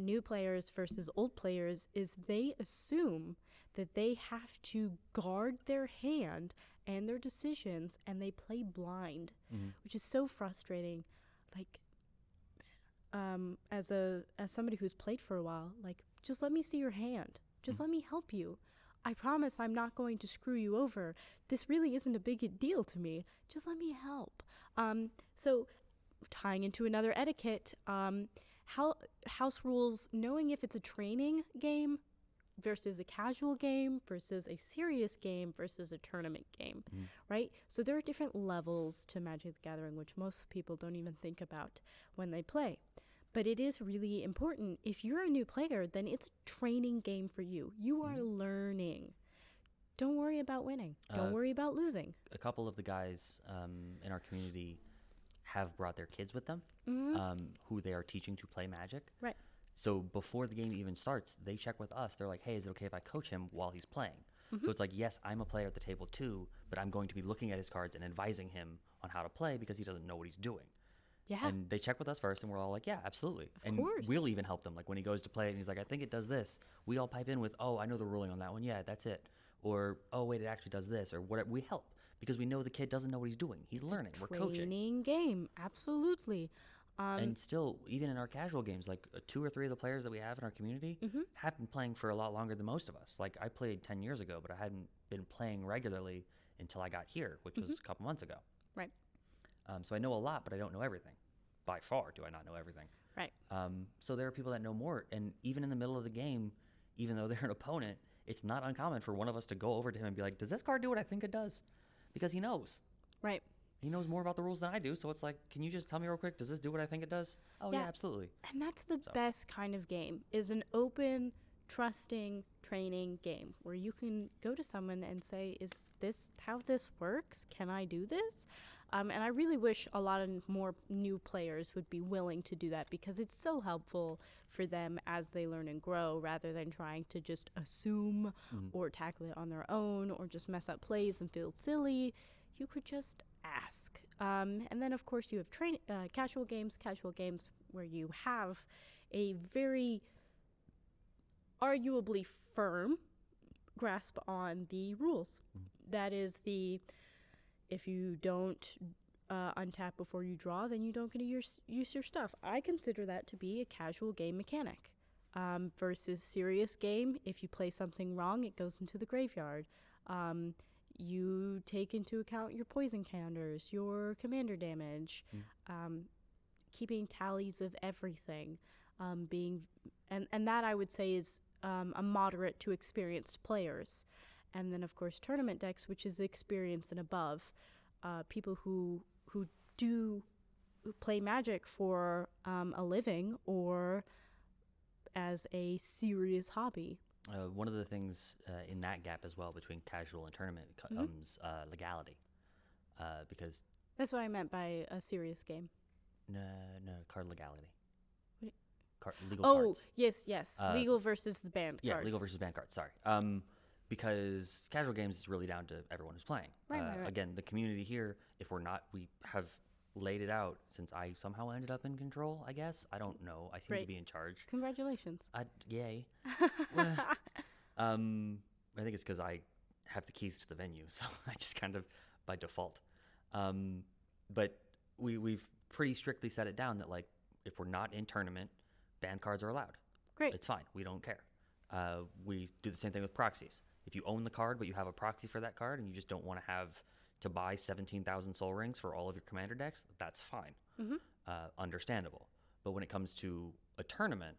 new players versus old players is they assume that they have to guard their hand and their decisions and they play blind Mhm. which is so frustrating. Like um as a as somebody who's played for a while like just let me see your hand. Just Mm. let me help you. I promise i'm not going to screw you over. This really isn't a big deal to me. Just let me help. Um so tying into another etiquette um how house rules knowing if it's a training game versus a casual game versus a serious game versus a tournament game Mhm. right? So there are different levels to magic the gathering which most people don't even think about when they play. But it is really important. If you're a new player then it's a training game for you. You are learning. Don't worry about winning. Don't Uh, worry about losing. a couple of the guys um, in our community have brought their kids with them, Mhm. um, who they are teaching to play Magic. Right. So before the game even starts, they check with us. They're like, "Hey, is it okay if I coach him while he's playing?" So it's like, "Yes, I'm a player at the table too, but I'm going to be looking at his cards and advising him on how to play because he doesn't know what he's doing." Yeah. And they check with us first, and we're all like, "Yeah, absolutely." and course. we'll even help them. Like when he goes to play and he's like, "I think it does this." We all pipe in with, "Oh, I know the ruling on that one. Yeah, that's it." Or, "Oh, wait, it actually does this," or whatever. We help because we know the kid doesn't know what he's doing. He's learning. We're coaching. Training game. Absolutely. Um, and still, even in our casual games, like uh, two or three of the players that we have in our community Mm-hmm. have been playing for a lot longer than most of us. Like I played ten years ago, but I hadn't been playing regularly until I got here, which was a couple months ago. Mm-hmm. Right. Um, so I know a lot, but I don't know everything. By far, do I not know everything? right. Um, so there are people that know more, and even in the middle of the game, even though they're an opponent, it's not uncommon for one of us to go over to him and be like, "Does this card do what I think it does?" Because he knows. Right. He knows more about the rules than I do, so it's like, can you just tell me real quick? Does this do what I think it does? Oh yeah, Yeah. absolutely. And that's the So- best kind of game is an open, trusting training game where you can go to someone and say, "Is this how this works? Can I do this?" Um, and I really wish a lot of more new players would be willing to do that because it's so helpful for them as they learn and grow, rather than trying to just assume or tackle it on their own or just mess up plays and feel silly. You could just ask. Um, and then, of course, you have train uh, casual games, casual games where you have a very arguably firm grasp on the rules. That is the if you don't uh, untap before you draw, then you don't get to use, use your stuff. I consider that to be a casual game mechanic. Um, versus serious game, if you play something wrong, it goes into the graveyard. Um, you take into account your poison counters, your commander damage, um, keeping tallies of everything, um, being and and that I would say is um, a moderate to experienced players, and then of course tournament decks, which is experience and above, uh, people who who do play Magic for um, a living or as a serious hobby. Uh, one of the things uh, in that gap as well between casual and tournament co- comes uh, legality, uh, because That's what I meant by a serious game. no, no card legality. Card, legal Oh, cards. yes, yes. Uh, legal versus the banned Yeah, cards. legal versus banned cards. Sorry. Um, because casual games is really down to everyone who's playing. Right, uh, right, right. Again, the community here, if we're not, we have laid it out since I somehow ended up in control. I guess I don't know. I seem to be in charge. Congratulations. I, yay. Um, I think it's because I have the keys to the venue, so I just kind of by default. Um, but we we've pretty strictly set it down that like if we're not in tournament, banned cards are allowed. Great. It's fine. We don't care. Uh, we do the same thing with proxies. If you own the card, but you have a proxy for that card, and you just don't want to have to buy 17,000 soul rings for all of your commander decks, that's fine. Mhm. Uh, understandable. But when it comes to a tournament,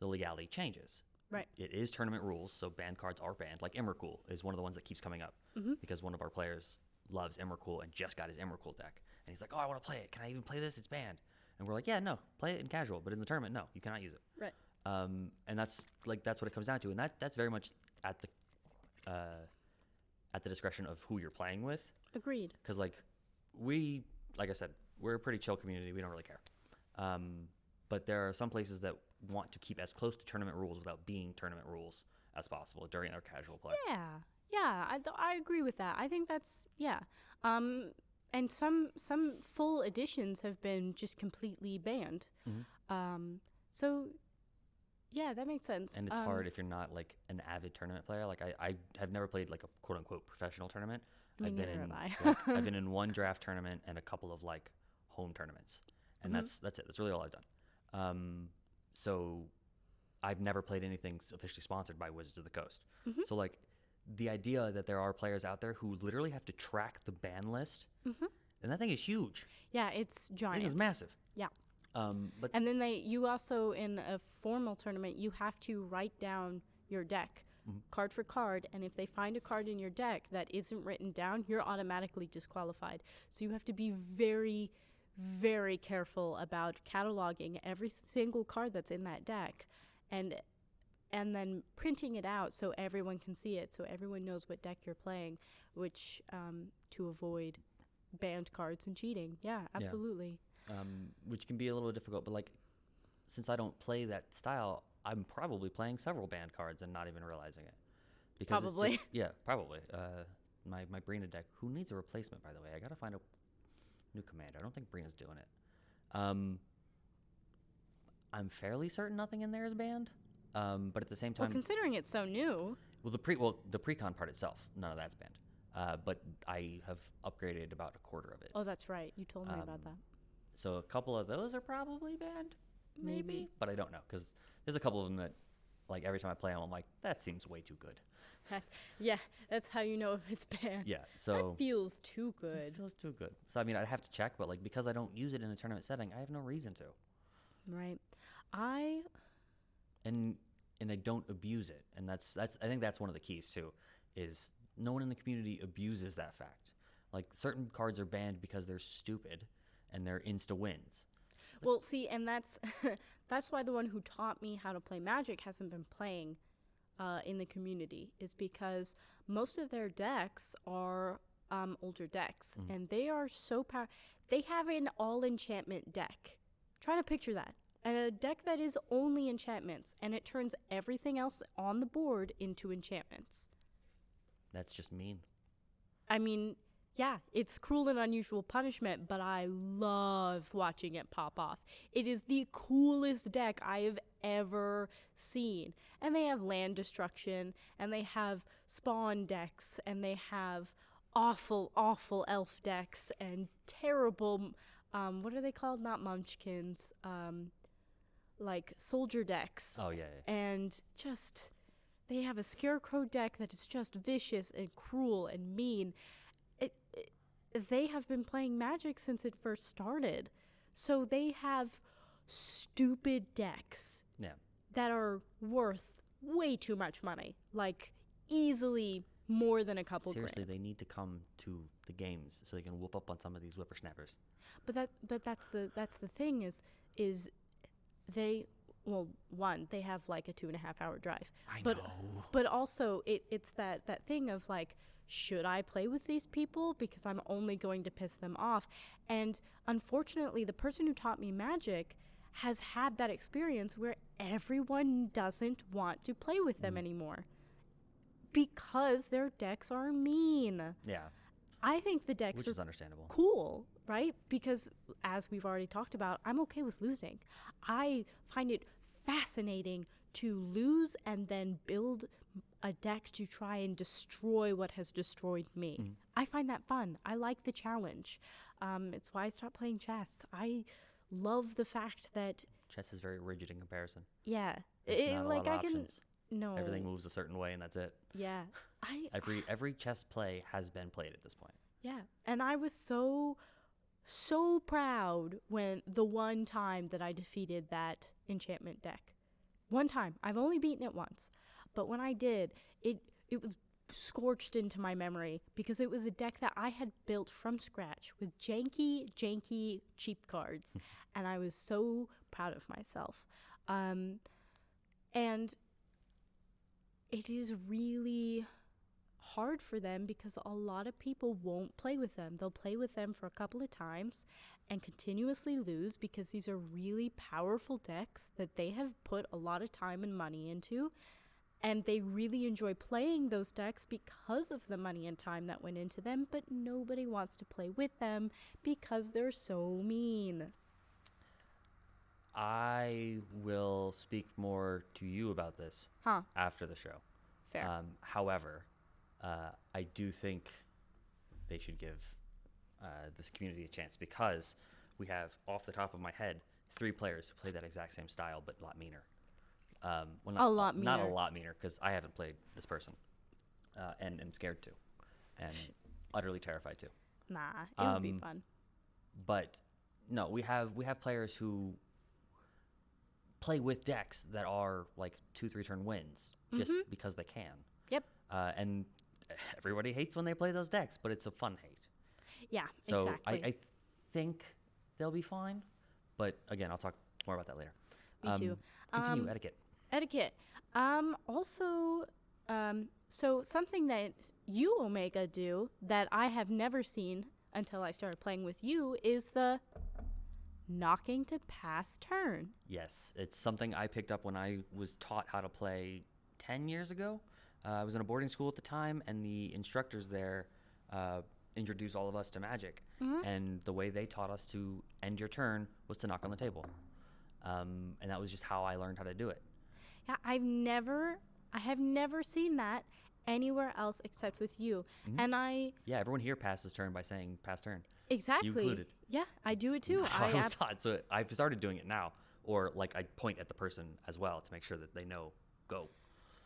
the legality changes. Right. It is tournament rules, so banned cards are banned. Like Emrakul is one of the ones that keeps coming up Mhm. because one of our players loves Emrakul and just got his Emrakul deck. And he's like, oh, I want to play it. Can I even play this? It's banned. And we're like, yeah, no, play it in casual, but in the tournament, no, you cannot use it Right. um, and that's like that's what it comes down to, and that that's very much at the uh, at the discretion of who you're playing with, Agreed. because like we, like I said, we're a pretty chill community. We don't really care, um, but there are some places that want to keep as close to tournament rules without being tournament rules as possible during our casual play. Yeah. Yeah, I, th- I agree with that. I think that's yeah. Um, and some some full editions have been just completely banned. Mhm. Um, so yeah, that makes sense. And it's Um, hard if you're not like an avid tournament player. Like I, I have never played like a quote unquote professional tournament. Me I've been in I. like, I've been in one draft tournament and a couple of like home tournaments, and Mhm. that's that's it. That's really all I've done. Um, so I've never played anything officially sponsored by Wizards of the Coast. Mhm. So like the idea that there are players out there who literally have to track the ban list, Mhm. and that thing is huge. Yeah, it's giant. It is massive. Yeah. Um, but And then they, you also in a formal tournament, you have to write down your deck, Mhm. card for card. And if they find a card in your deck that isn't written down, you're automatically disqualified. So you have to be very, very careful about cataloging every single card that's in that deck, and and then printing it out so everyone can see it, so everyone knows what deck you're playing, which um, to avoid banned cards and cheating. Yeah, absolutely. Um, which can be a little difficult. But like, since I don't play that style, I'm probably playing several banned cards and not even realizing it. Because it's just- Probably. yeah, probably. Uh, my my Breena deck, who needs a replacement, by the way. I gotta find a new commander. I don't think Breena's doing it. Um, I'm fairly certain nothing in there is banned. Um, but at the same Well, time, considering it's so new, well, the pre well the precon part itself, none of that's banned. Uh, but I have upgraded about a quarter of it. oh, that's right. You told me about Um, that. So a couple of those are probably banned, maybe, Maybe. but I don't know because there's a couple of them that, like every time I play them, I'm like, that seems way too good. Yeah, that's how you know if it's banned. Yeah, so that feels too it good. feels too good. So I mean, I'd have to check, but like because I don't use it in a tournament setting, I have no reason to, Right. I and and I don't abuse it, and that's that's I think that's one of the keys too, is no one in the community abuses that fact. Like certain cards are banned because they're stupid, and they're insta wins. well see, and that's that's why the one who taught me how to play Magic hasn't been playing uh, in the community is because most of their decks are um, older decks, Mm-hmm. and they are so power. They have an all enchantment deck. Try to picture that. And a deck that is only enchantments, and it turns everything else on the board into enchantments. That's just mean. I mean, yeah, it's cruel and unusual punishment, but I love watching it pop off. It is the coolest deck I have ever seen. And they have land destruction, and they have spawn decks, and they have awful, awful elf decks, and terrible, um, what are they called? Not munchkins, um, like soldier decks Oh yeah. yeah. and just they have a scarecrow deck that is just vicious and cruel and mean. They have been playing Magic since it first started, so they have stupid decks Yeah. that are worth way too much money, like easily more than a couple Seriously, grand. they need to come to the games so they can whoop up on some of these whippersnappers. But that but that's the that's the thing is is they well one they have like a two and a half hour drive I but know. but also it, it's that that thing of like should i play with these people because i'm only going to piss them off and unfortunately the person who taught me magic has had that experience where everyone doesn't want to play with Mm. them anymore because their decks are mean Yeah, i think the decks which are is understandable. cool, right? Because as we've already talked about, I'm okay with losing. I find it fascinating to lose and then build a deck to try and destroy what has destroyed me. I find that fun. I like the challenge. Um, it's why I stopped playing chess. I love the fact that, Chess is very rigid in comparison. yeah, There's it- not a like I of can. No, Everything moves a certain way, and that's it. yeah, I Every every chess play has been played at this point. Yeah. And I was so, so proud when the one time that I defeated that enchantment deck. One time. I've only beaten it once. But when I did, it it was scorched into my memory because it was a deck that I had built from scratch with janky, janky, cheap cards. and I was so proud of myself. Um, and it is really hard for them because a lot of people won't play with them. They'll play with them for a couple of times and continuously lose because these are really powerful decks that they have put a lot of time and money into. And they really enjoy playing those decks because of the money and time that went into them, but nobody wants to play with them because they're so mean. I will speak more to you about this Huh, after the show. fair. Um, however, uh, I do think they should give uh, this community a chance because we have, off the top of my head, three players who play that exact same style but a lot meaner. Um, well, not, A lot Not a meaner. lot meaner because I haven't played this person uh, and am scared to and utterly terrified to. nah, it would be um, fun. But no, we have we have players who play with decks that are like two three turn wins just because they can. Yep. Uh, and everybody hates when they play those decks, but it's a fun hate. Yeah, So exactly. I, I think they'll be fine. But again, I'll talk more about that later. Me too. Continue Um, etiquette. Etiquette. Um, also, um, so something that you Omega do that I have never seen until I started playing with you is the knocking to pass turn. Yes, it's something I picked up when I was taught how to play 10 years ago. Uh, I was in a boarding school at the time, and the instructors there uh, introduced all of us to Magic. And the way they taught us to end your turn was to knock on the table. Um, and that was just how I learned how to do it. Yeah, I've never, I have never seen that anywhere else except with you. Mm-hmm. And I, Yeah, everyone here passes turn by saying pass turn. exactly. included. Yeah, I do it too. I, I was abs- taught. So I've started doing it now. Or like I point at the person as well to make sure that they know go.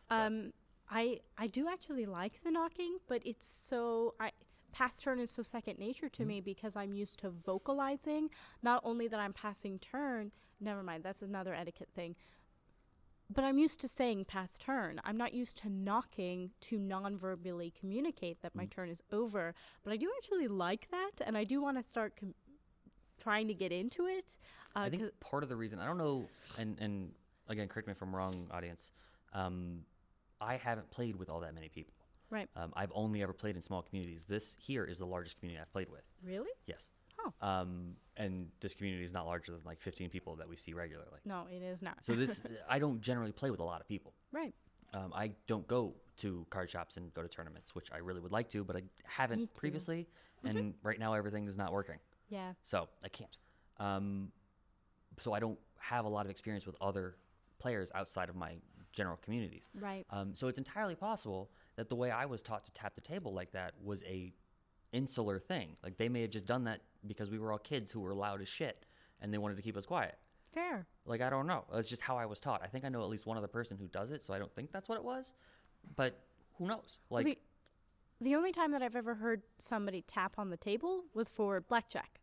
Um, I I do actually like the knocking, but it's so I pass turn is so second nature Mm-hmm. to me because I'm used to vocalizing. Not only that I'm passing turn. Never mind, that's another etiquette thing. But I'm used to saying past turn. I'm not used to knocking to non-verbally communicate that Mm. my turn is over. But I do actually like that, and I do want to start com- trying to get into it. Uh, I think part of the reason I don't know, and and again, correct me if I'm wrong, audience. Um, I haven't played with all that many people. right? Um, I've only ever played in small communities. This here is the largest community I've played with. Really? Yes. Oh. Um, and this community is not larger than like 15 people that we see regularly. No, it is not. So this, I don't generally play with a lot of people. right. Um, I don't go to card shops and go to tournaments, which I really would like to, but I haven't previously. And right now, everything is not working. Yeah. So I can't. Um, so I don't have a lot of experience with other players outside of my general communities. Right. Um, so it's entirely possible that the way I was taught to tap the table like that was a insular thing. Like they may have just done that because we were all kids who were loud as shit and they wanted to keep us quiet. Fair. Like I don't know. That's just how I was taught. I think I know at least one other person who does it, so I don't think that's what it was. But who knows? Like the, the only time that I've ever heard somebody tap on the table was for blackjack.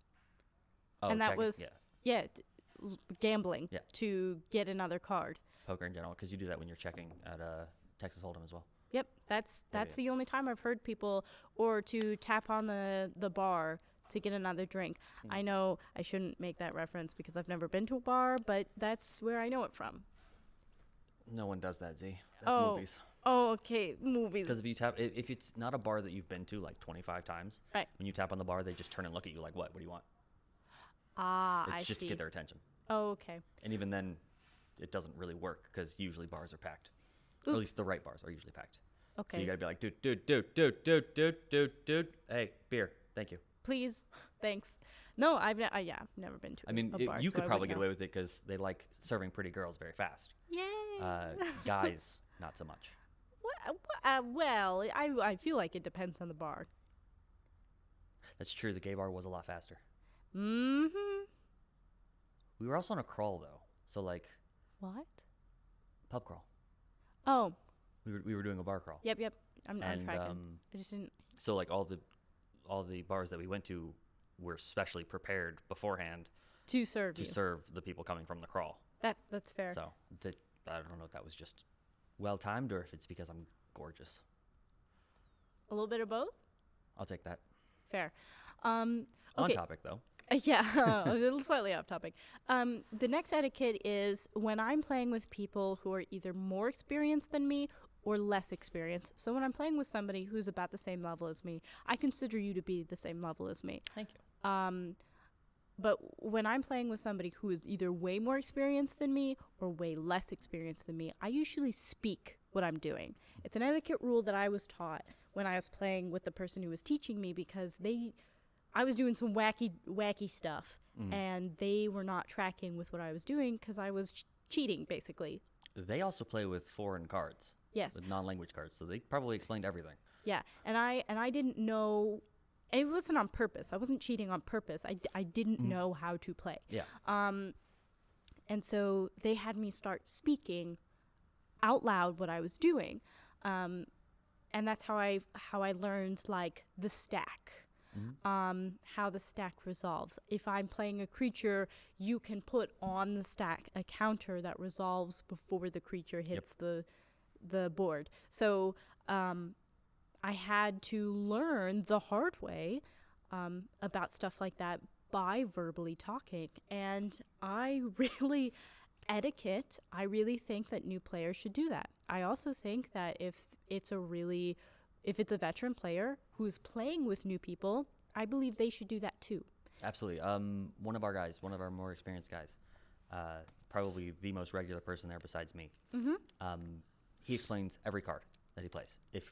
oh, and that was- yeah, Yeah, t- l- gambling Yeah. to get another card. poker in general because you do that when you're checking at uh, Texas Hold'em as well. Yep, that's that's yeah. the only time I've heard people or to tap on the the bar to get another drink. Hmm. I know I shouldn't make that reference because I've never been to a bar, but that's where I know it from. No one does that, Z. That's Oh, movies. Oh, okay, movies. Because if you tap, if it's not a bar that you've been to like 25 times, Right. when you tap on the bar, they just turn and look at you like, "What? What do you want?" Ah, It's I just see. to get their attention. oh, okay. And even then, it doesn't really work because usually bars are packed. Or at least the right bars are usually packed. So Okay. you gotta be like, dude, dude, dude, dude, dude, dude, dude, dude. Hey, beer. Thank you. Please, thanks. No, I've ne- uh, yeah, I've never been to. I mean, a it- bar, you so could I probably wouldn't get know. away with it because they like serving pretty girls very fast. Yay! Uh, guys, not so much. What, uh, well, I I feel like it depends on the bar. That's true. The gay bar was a lot faster. Mm-hmm. We were also on a crawl though, so like What? pub crawl. Oh, We were we were doing a bar crawl. yep, yep. I'm, I'm and tracking. um, I just didn't. so like all the all the bars that we went to were specially prepared beforehand To serve to you. serve the people coming from the crawl. That that's fair. So that I don't know if that was just well timed or if it's because I'm gorgeous. A little bit of both. I'll take that. Fair. Um, On topic though. Yeah, a little slightly off topic. Um, the next etiquette is when I'm playing with people who are either more experienced than me or less experienced. So when I'm playing with somebody who's about the same level as me, I consider you to be the same level as me. Thank you. Um, but when I'm playing with somebody who is either way more experienced than me or way less experienced than me, I usually speak what I'm doing. It's an etiquette rule that I was taught when I was playing with the person who was teaching me because they, I was doing some wacky, wacky stuff, and they were not tracking with what I was doing because I was ch- cheating, basically. They also play with foreign cards, Yes. with non-language cards, so they probably explained everything. Yeah, and I and I didn't know. It wasn't on purpose. I wasn't cheating on purpose. I, I didn't know how to play. Yeah. Um, and so they had me start speaking out loud what I was doing, um, and that's how I how I learned like the stack, um, how the stack resolves. If I'm playing a creature, you can put on the stack a counter that resolves before the creature hits the the board. So um, I had to learn the hard way um, about stuff like that by verbally talking. And I really, etiquette, I really think that new players should do that. I also think that if it's a really, if it's a veteran player who's playing with new people, I believe they should do that too. Absolutely. Um, one of our guys, one of our more experienced guys, uh, probably the most regular person there besides me. Mm-hmm. Um, he explains every card that he plays. If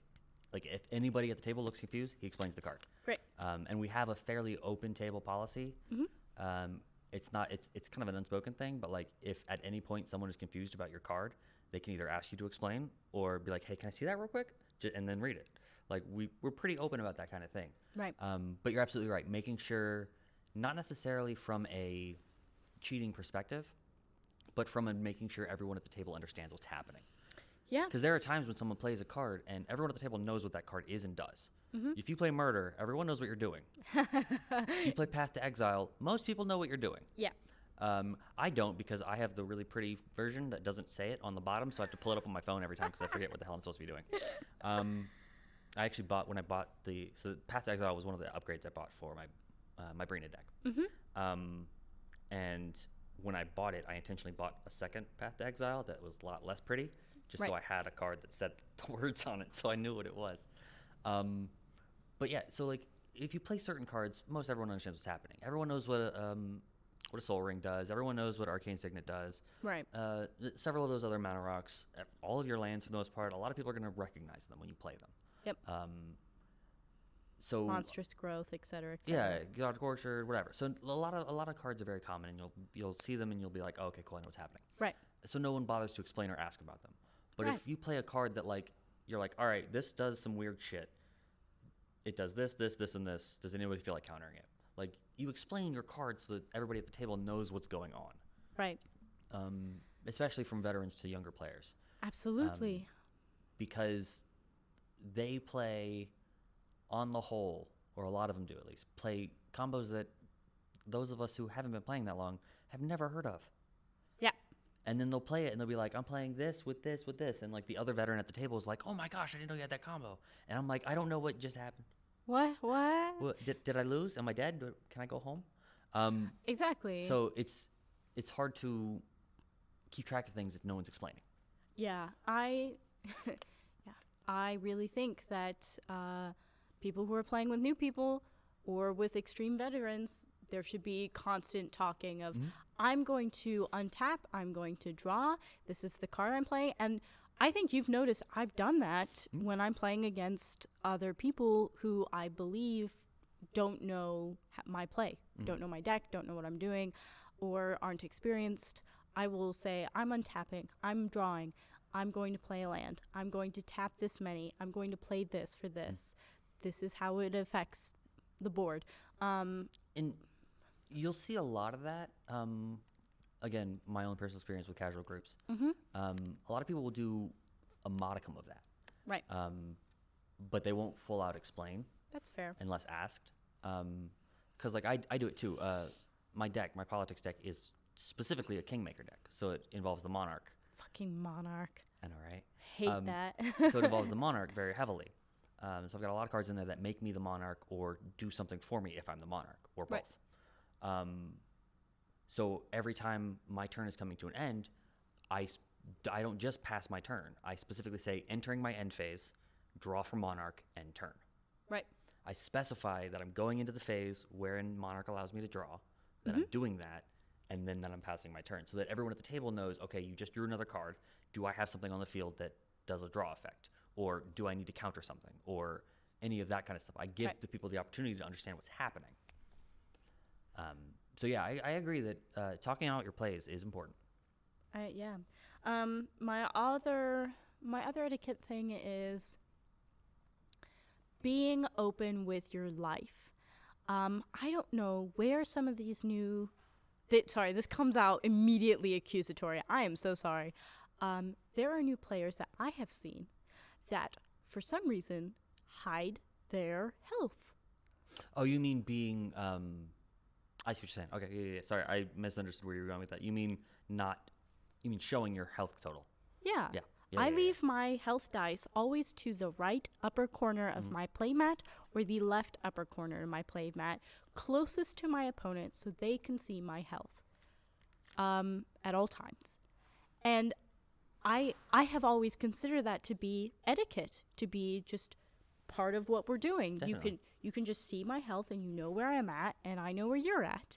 like if anybody at the table looks confused, he explains the card. Great. Um, and we have a fairly open table policy. Mm-hmm. Um, it's not it's it's kind of an unspoken thing, but like if at any point someone is confused about your card, they can either ask you to explain or be like, "Hey, can I see that real quick?" J- and then read it. Like we we're pretty open about that kind of thing. Right. Um, but you're absolutely right. Making sure, not necessarily from a cheating perspective, but from a making sure everyone at the table understands what's happening. Yeah. Because there are times when someone plays a card and everyone at the table knows what that card is and does. Mhm. If you play murder, everyone knows what you're doing. If you play Path to Exile, most people know what you're doing. Yeah. Um, I don't because I have the really pretty version that doesn't say it on the bottom, so I have to pull it up on my phone every time because I forget what the hell I'm supposed to be doing. Um, I actually bought when I bought the so Path to Exile was one of the upgrades I bought for my uh, my Breena deck. Mm-hmm. Um, and when I bought it, I intentionally bought a second Path to Exile that was a lot less pretty, just so I had a card that said the words on it, so I knew what it was. Um, but yeah, so like if you play certain cards, most everyone understands what's happening. Everyone knows what a, um, what a Soul Ring does. Everyone knows what Arcane Signet does. Right. Uh, several of those other mana rocks, all of your lands for the most part, a lot of people are going to recognize them when you play them. Yep. Um, so Monstrous growth, et cetera, et yeah, cetera. God Orchard, whatever. So a lot of a lot of cards are very common, and you'll you'll see them and you'll be like, oh, okay, cool, I know what's happening. Right. So no one bothers to explain or ask about them. But Right. if you play a card that like you're like, all right, this does some weird shit. It does this, this, this, and this. Does anybody feel like countering it? Like you explain your card so that everybody at the table knows what's going on. Right. Um, especially from veterans to younger players Absolutely. because they play on the whole or a lot of them do at least play combos that those of us who haven't been playing that long have never heard of yeah. and then they'll play it and they'll be like i'm playing this with this with this and like the other veteran at the table is like oh my gosh i didn't know you had that combo and i'm like i don't know what just happened What? What? what, did, did i lose am i dead can i go home um, Exactly. so it's it's hard to keep track of things if no one's explaining Yeah, I, I really think that uh, people who are playing with new people or with extreme veterans, there should be constant talking of, mm-hmm. I'm going to untap, I'm going to draw, this is the card I'm playing, and I think you've noticed I've done that mm-hmm. when I'm playing against other people who I believe don't know my play, mm-hmm. don't know my deck, don't know what I'm doing, or aren't experienced. I will say, I'm untapping, I'm drawing, I'm going to play a land, I'm going to tap this many, I'm going to play this for this. This is how it affects the board. Um, and you'll see a lot of that. Um, again, my own personal experience with casual groups. mhm, Um, a lot of people will do a modicum of that, Right, um, but they won't full out explain that's fair. unless asked. Because like I, I do it too. Uh, my deck, my politics deck, is specifically a kingmaker deck, so it involves the monarch. Fucking monarch. I know, right? Hate Um, that. so it involves the monarch very heavily. Um, so I've got a lot of cards in there that make me the monarch or do something for me if I'm the monarch or both. Right. Um, so every time my turn is coming to an end, I, I don't just pass my turn. I specifically say entering my end phase, draw for monarch, end turn. right. I specify that I'm going into the phase wherein monarch allows me to draw, that I'm doing that, and then that I'm passing my turn, so that everyone at the table knows. Okay, you just drew another card. Do I have something on the field that does a draw effect, or do I need to counter something, or any of that kind of stuff? I give Right. the people the opportunity to understand what's happening. Um, so yeah, I, I agree that uh, talking out your plays is important. I, yeah. Um, my other my other etiquette thing is being open with your life. Um, I don't know where some of these new. Th- sorry, this comes out immediately accusatory. I am so sorry. Um, there are new players that I have seen that, for some reason, hide their health. Oh, you mean being? Um, I see what you're saying. Okay, yeah, yeah, yeah. Sorry, I misunderstood where you were going with that. You mean not? You mean showing your health total? Yeah. Yeah. yeah I yeah, yeah. leave my health dice always to the right upper corner of my playmat or the left upper corner of my playmat, closest to my opponent so they can see my health um, at all times. And I I have always considered that to be etiquette, to be just part of what we're doing. You can you can just see my health and you know where I'm at and I know where you're at.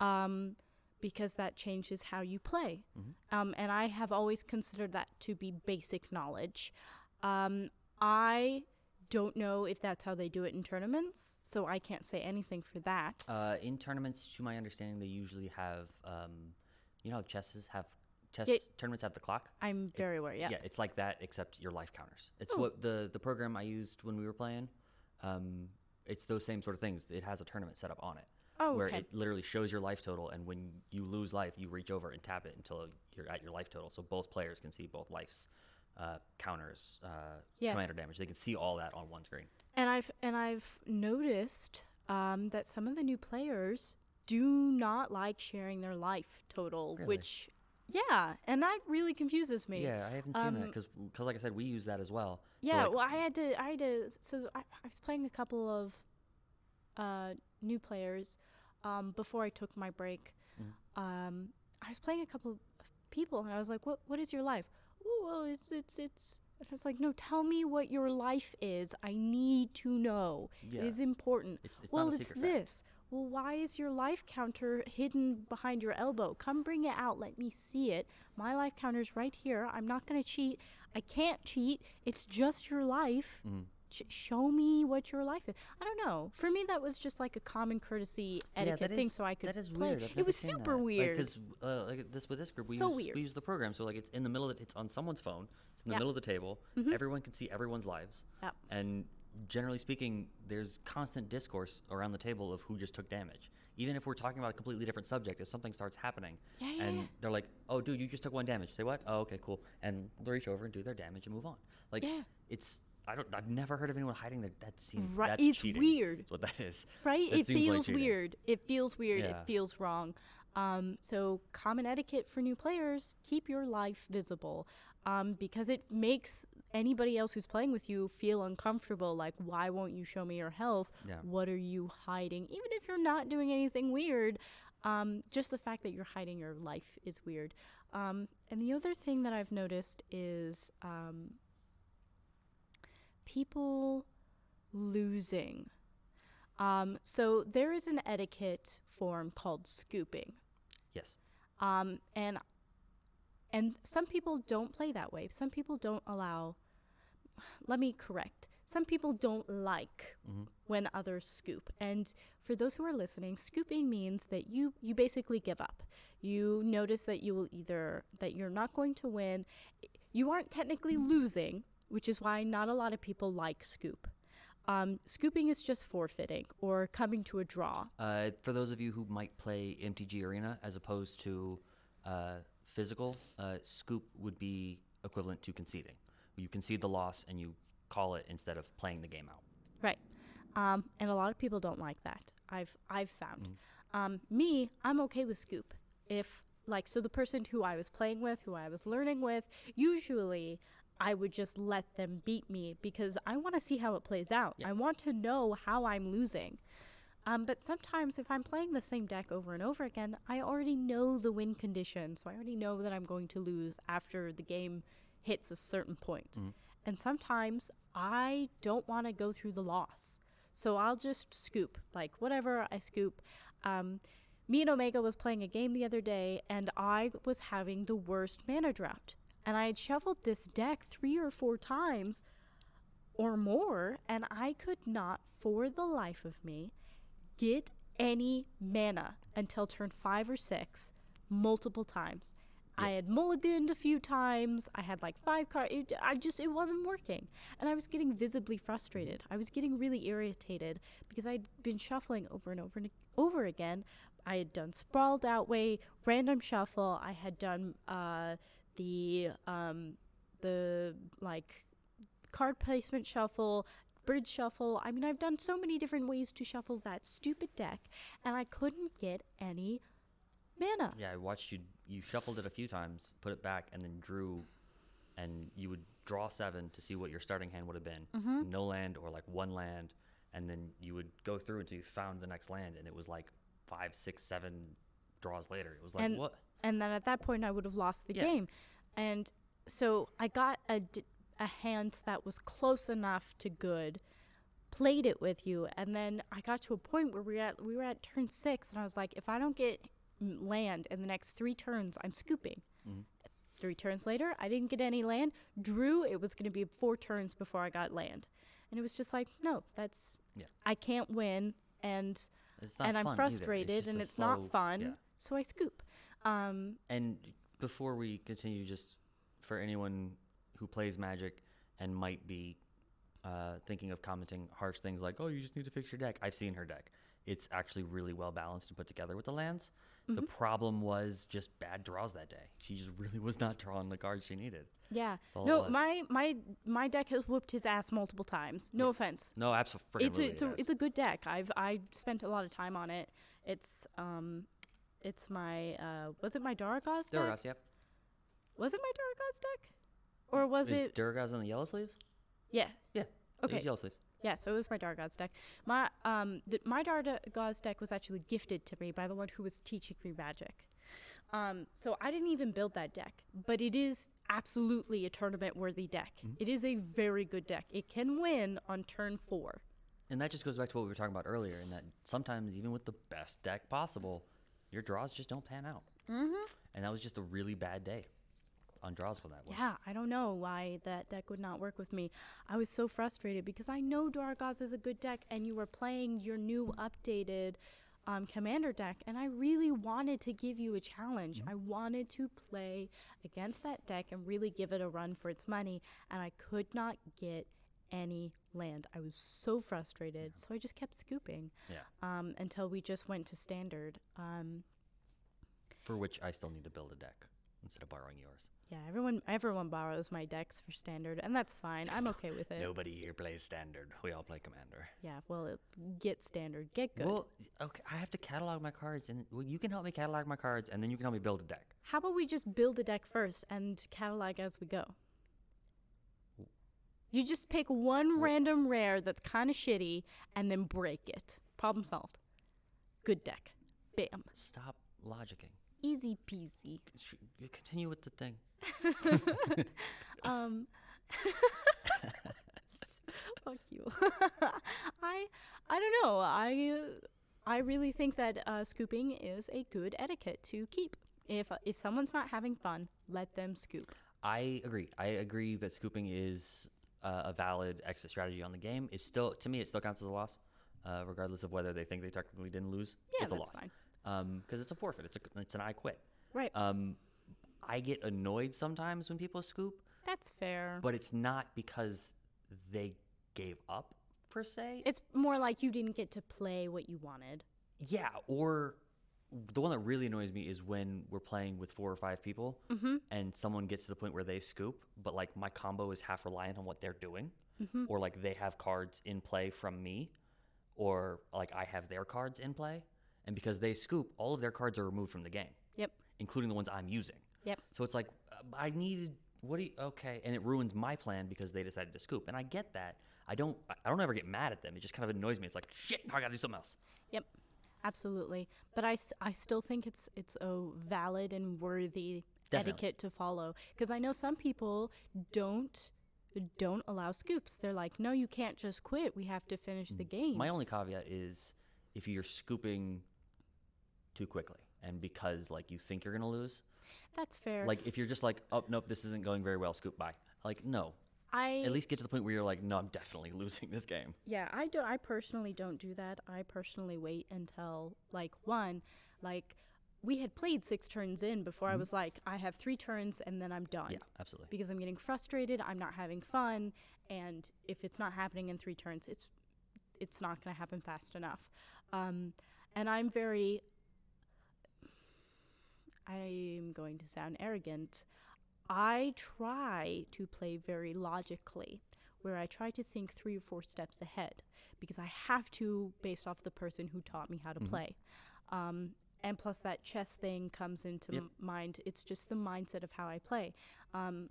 Um, because that changes how you play. Um, and I have always considered that to be basic knowledge. Um, I don't know if that's how they do it in tournaments, so I can't say anything for that. Uh, in tournaments, to my understanding, they usually have, um, you know, chesses have chess Yeah. tournaments have the clock. I'm very aware, yeah. Yeah, it's like that, except your life counters. It's Oh. what the the program I used when we were playing. Um, it's those same sort of things. It has a tournament set up on it, Oh, where okay. it literally shows your life total, and when you lose life, you reach over and tap it until you're at your life total, so both players can see both life's uh, counters, uh, Yeah. commander damage. They can see all that on one screen. And I've and I've noticed um, that some of the new players do not like sharing their life total, Really? which yeah, and that really confuses me. Yeah, I haven't seen that Um, because, like I said, we use that as well. So, Yeah, like, well, I had to, I had to. So I, I was playing a couple of uh, new players um, before I took my break. Mhm. Um, I was playing a couple of people, and I was like, "What? What is your life?" Oh, well, it's it's it's. And I was like, "No, tell me what your life is. I need to know. yeah, It is important." it's, it's well, it's fact. this. Well, why is your life counter hidden behind your elbow? Come bring it out. Let me see it. My life counter's right here. I'm not going to cheat. I can't cheat. It's just your life. Mhm. Sh- show me what your life is. I don't know. For me, that was just like a common courtesy etiquette that thing, is- so I could that is play. weird. It was super that. weird. Because uh, like this with this group, we So use weird. we use the program. So like it's in the middle of the, it's on someone's phone. It's in the Yeah. middle of the table. Mhm. Everyone can see everyone's lives. Yep. And generally speaking, there's constant discourse around the table of who just took damage. Even if we're talking about a completely different subject, if something starts happening, yeah, yeah, and yeah. they're like, "Oh, dude, you just took one damage." Say what? Oh, okay, cool. And they'll reach over and do their damage and move on. Like it's I don't I've never heard of anyone hiding their that seems Right. that's It's cheating. weird. Is what that is. right? That It seems like feels weird. It feels weird. It feels wrong. Um, so common etiquette for new players: keep your life visible, um, because it makes anybody else who's playing with you feel uncomfortable. Like, why won't you show me your health? Yeah. What are you hiding? Even if you're not doing anything weird, um, just the fact that you're hiding your life is weird. Um, and the other thing that I've noticed is um, people losing. Um, so there is an etiquette form called scooping, Yes. um, and and some people don't play that way. Some people don't allow. Let me correct. Some people don't like Mhm. when others scoop. And for those who are listening, scooping means that you you basically give up. You notice that you will either that you're not going to win. You aren't technically losing, which is why not a lot of people like scoop. Um, scooping is just forfeiting or coming to a draw. Uh, for those of you who might play MTG Arena as opposed to uh, physical, uh, scoop would be equivalent to conceding. You concede the loss and you call it instead of playing the game out. Right. Um, and a lot of people don't like that. I've I've found. Um, me, I'm okay with scoop. If like so the person who I was playing with, who I was learning with, usually I would just let them beat me because I want to see how it plays out. Yeah. I want to know how I'm losing. Um, but sometimes if I'm playing the same deck over and over again, I already know the win condition, so I already know that I'm going to lose after the game hits a certain point. Mhm. And sometimes I don't want to go through the loss. So I'll just scoop, like whatever I scoop. Um, me and Omega was playing a game the other day, and I was having the worst mana drought. And I had shuffled this deck three or four times or more, and I could not, for the life of me, get any mana until turn five or six, multiple times. I had mulliganed a few times. I had like five cards. I just it wasn't working, and I was getting visibly frustrated. I was getting really irritated because I'd been shuffling over and over and over again. I had done sprawled out way, random shuffle. I had done uh, the um, the like card placement shuffle, bridge shuffle. I mean, I've done so many different ways to shuffle that stupid deck, and I couldn't get any mana. Yeah, I watched you. You shuffled it a few times, put it back, and then drew, and you would draw seven to see what your starting hand would have been. Mm-hmm. No land or like one land, and then you would go through until you found the next land, and it was like five, six, seven draws later. It was like And- what? and then at that point I would have lost the Yeah. game. And so I got a, d- a hand that was close enough to good, played it with you, and then I got to a point where we were at we were at turn six, and I was like, if I don't get land in the next three turns, I'm scooping. Mhm. Three turns later, I didn't get any land. Drew, it was going to be four turns before I got land, and it was just like, no, that's Yeah. I can't win, and and I'm either. It's frustrated, and it's slow- not fun, yeah. so I scoop. Um, And before we continue, just for anyone who plays Magic and might be uh, thinking of commenting harsh things like, "Oh, you just need to fix your deck," I've seen her deck. It's actually really well balanced and put together with the lands. The Mm-hmm. problem was just bad draws that day. She just really was not drawing the cards she needed. yeah, no, my my my deck has whooped his ass multiple times. No Yes. offense. No, absolutely. it's a, it's a it's a good deck. I've I spent a lot of time on it. It's um, it's my uh, was it my Daragaz deck? Duragaz, yep. Was it my Daragaz deck, or was Is it? Duragaz on the yellow sleeves? yeah, Yeah. It Okay. was yellow sleeves. yeah. So it was my Daragaz deck. My um, th- my Daragaz deck was actually gifted to me by the one who was teaching me Magic. Um, so I didn't even build that deck, but it is absolutely a tournament worthy deck. Mm-hmm. It is a very good deck. It can win on turn four. And that just goes back to what we were talking about earlier, in that sometimes even with the best deck possible, your draws just don't pan out. Mm-hmm. And that was just a really bad day on draws for that one. Yeah, I don't know why that deck would not work with me. I was so frustrated because I know Dargaz is a good deck and you were playing your new updated um, commander deck, and I really wanted to give you a challenge. I wanted to play against that deck and really give it a run for its money, and I could not get any land. I was so frustrated, so I just kept scooping Yeah. um, until we just went to standard. Um, For which I still need to build a deck instead of borrowing yours. Yeah, everyone everyone borrows my decks for standard, and that's fine. I'm okay with it. Nobody here plays standard. We all play commander. Yeah, well, get standard, get good. Well, okay, I have to catalog my cards, and well, you can help me catalog my cards, and then you can help me build a deck. How about we just build a deck first and catalog as we go? You just pick one random rare that's kind of shitty and then break it. Problem solved. Good deck. Bam. Stop logicking. Easy peasy. Continue with the thing. Um, fuck you. I I don't know. I I really think that uh, scooping is a good etiquette to keep. If if someone's not having fun, let them scoop. I agree. I agree that scooping is uh, a valid exit strategy on the game. It's still, to me, it still counts as a loss, uh, regardless of whether they think they technically didn't lose. Yeah, it's a that's loss. fine. Because it's a forfeit. It's a, it's an I quit. Right. Um, I get annoyed sometimes when people scoop, That's fair. but it's not because they gave up per se. It's more like you didn't get to play what you wanted. yeah, or the one that really annoys me is when we're playing with four or five people Mm-hmm. and someone gets to the point where they scoop, but like my combo is half reliant on what they're doing, Mm-hmm. or like they have cards in play from me, or like I have their cards in play, and because they scoop, all of their cards are removed from the game, Yep. including the ones I'm using. Yep. So it's like uh, I needed what do you okay, and it ruins my plan because they decided to scoop, and I get that. I don't I- don't ever get mad at them. It just kind of annoys me. It's like shit. Now I gotta do something else. Yep. Absolutely. But i, I still think it's it's a valid and worthy Definitely. etiquette to follow because I know some people don't don't allow scoops. They're like, "No, you can't just quit. We have to finish the game." My only caveat is if you're scooping too quickly, and because like you think you're gonna lose, That's fair. like if you're just like, oh nope, this isn't going very well, scoop by. Like no, I at least get to the point where you're like, no, I'm definitely losing this game. Yeah, I do. I personally don't do that. I personally wait until like one, like we had played six turns in before I was like, I have three turns and then I'm done. Mm-hmm. Yeah, absolutely. Because I'm getting frustrated. I'm not having fun, and if it's not happening in three turns, it's it's not going to happen fast enough. Um, and I'm very. I'm going to sound arrogant. I try to play very logically, where I try to think three or four steps ahead because I have to, based off the person who taught me how to play. Um, and plus, that chess thing comes into Yep. m- mind. It's just the mindset of how I play. Um,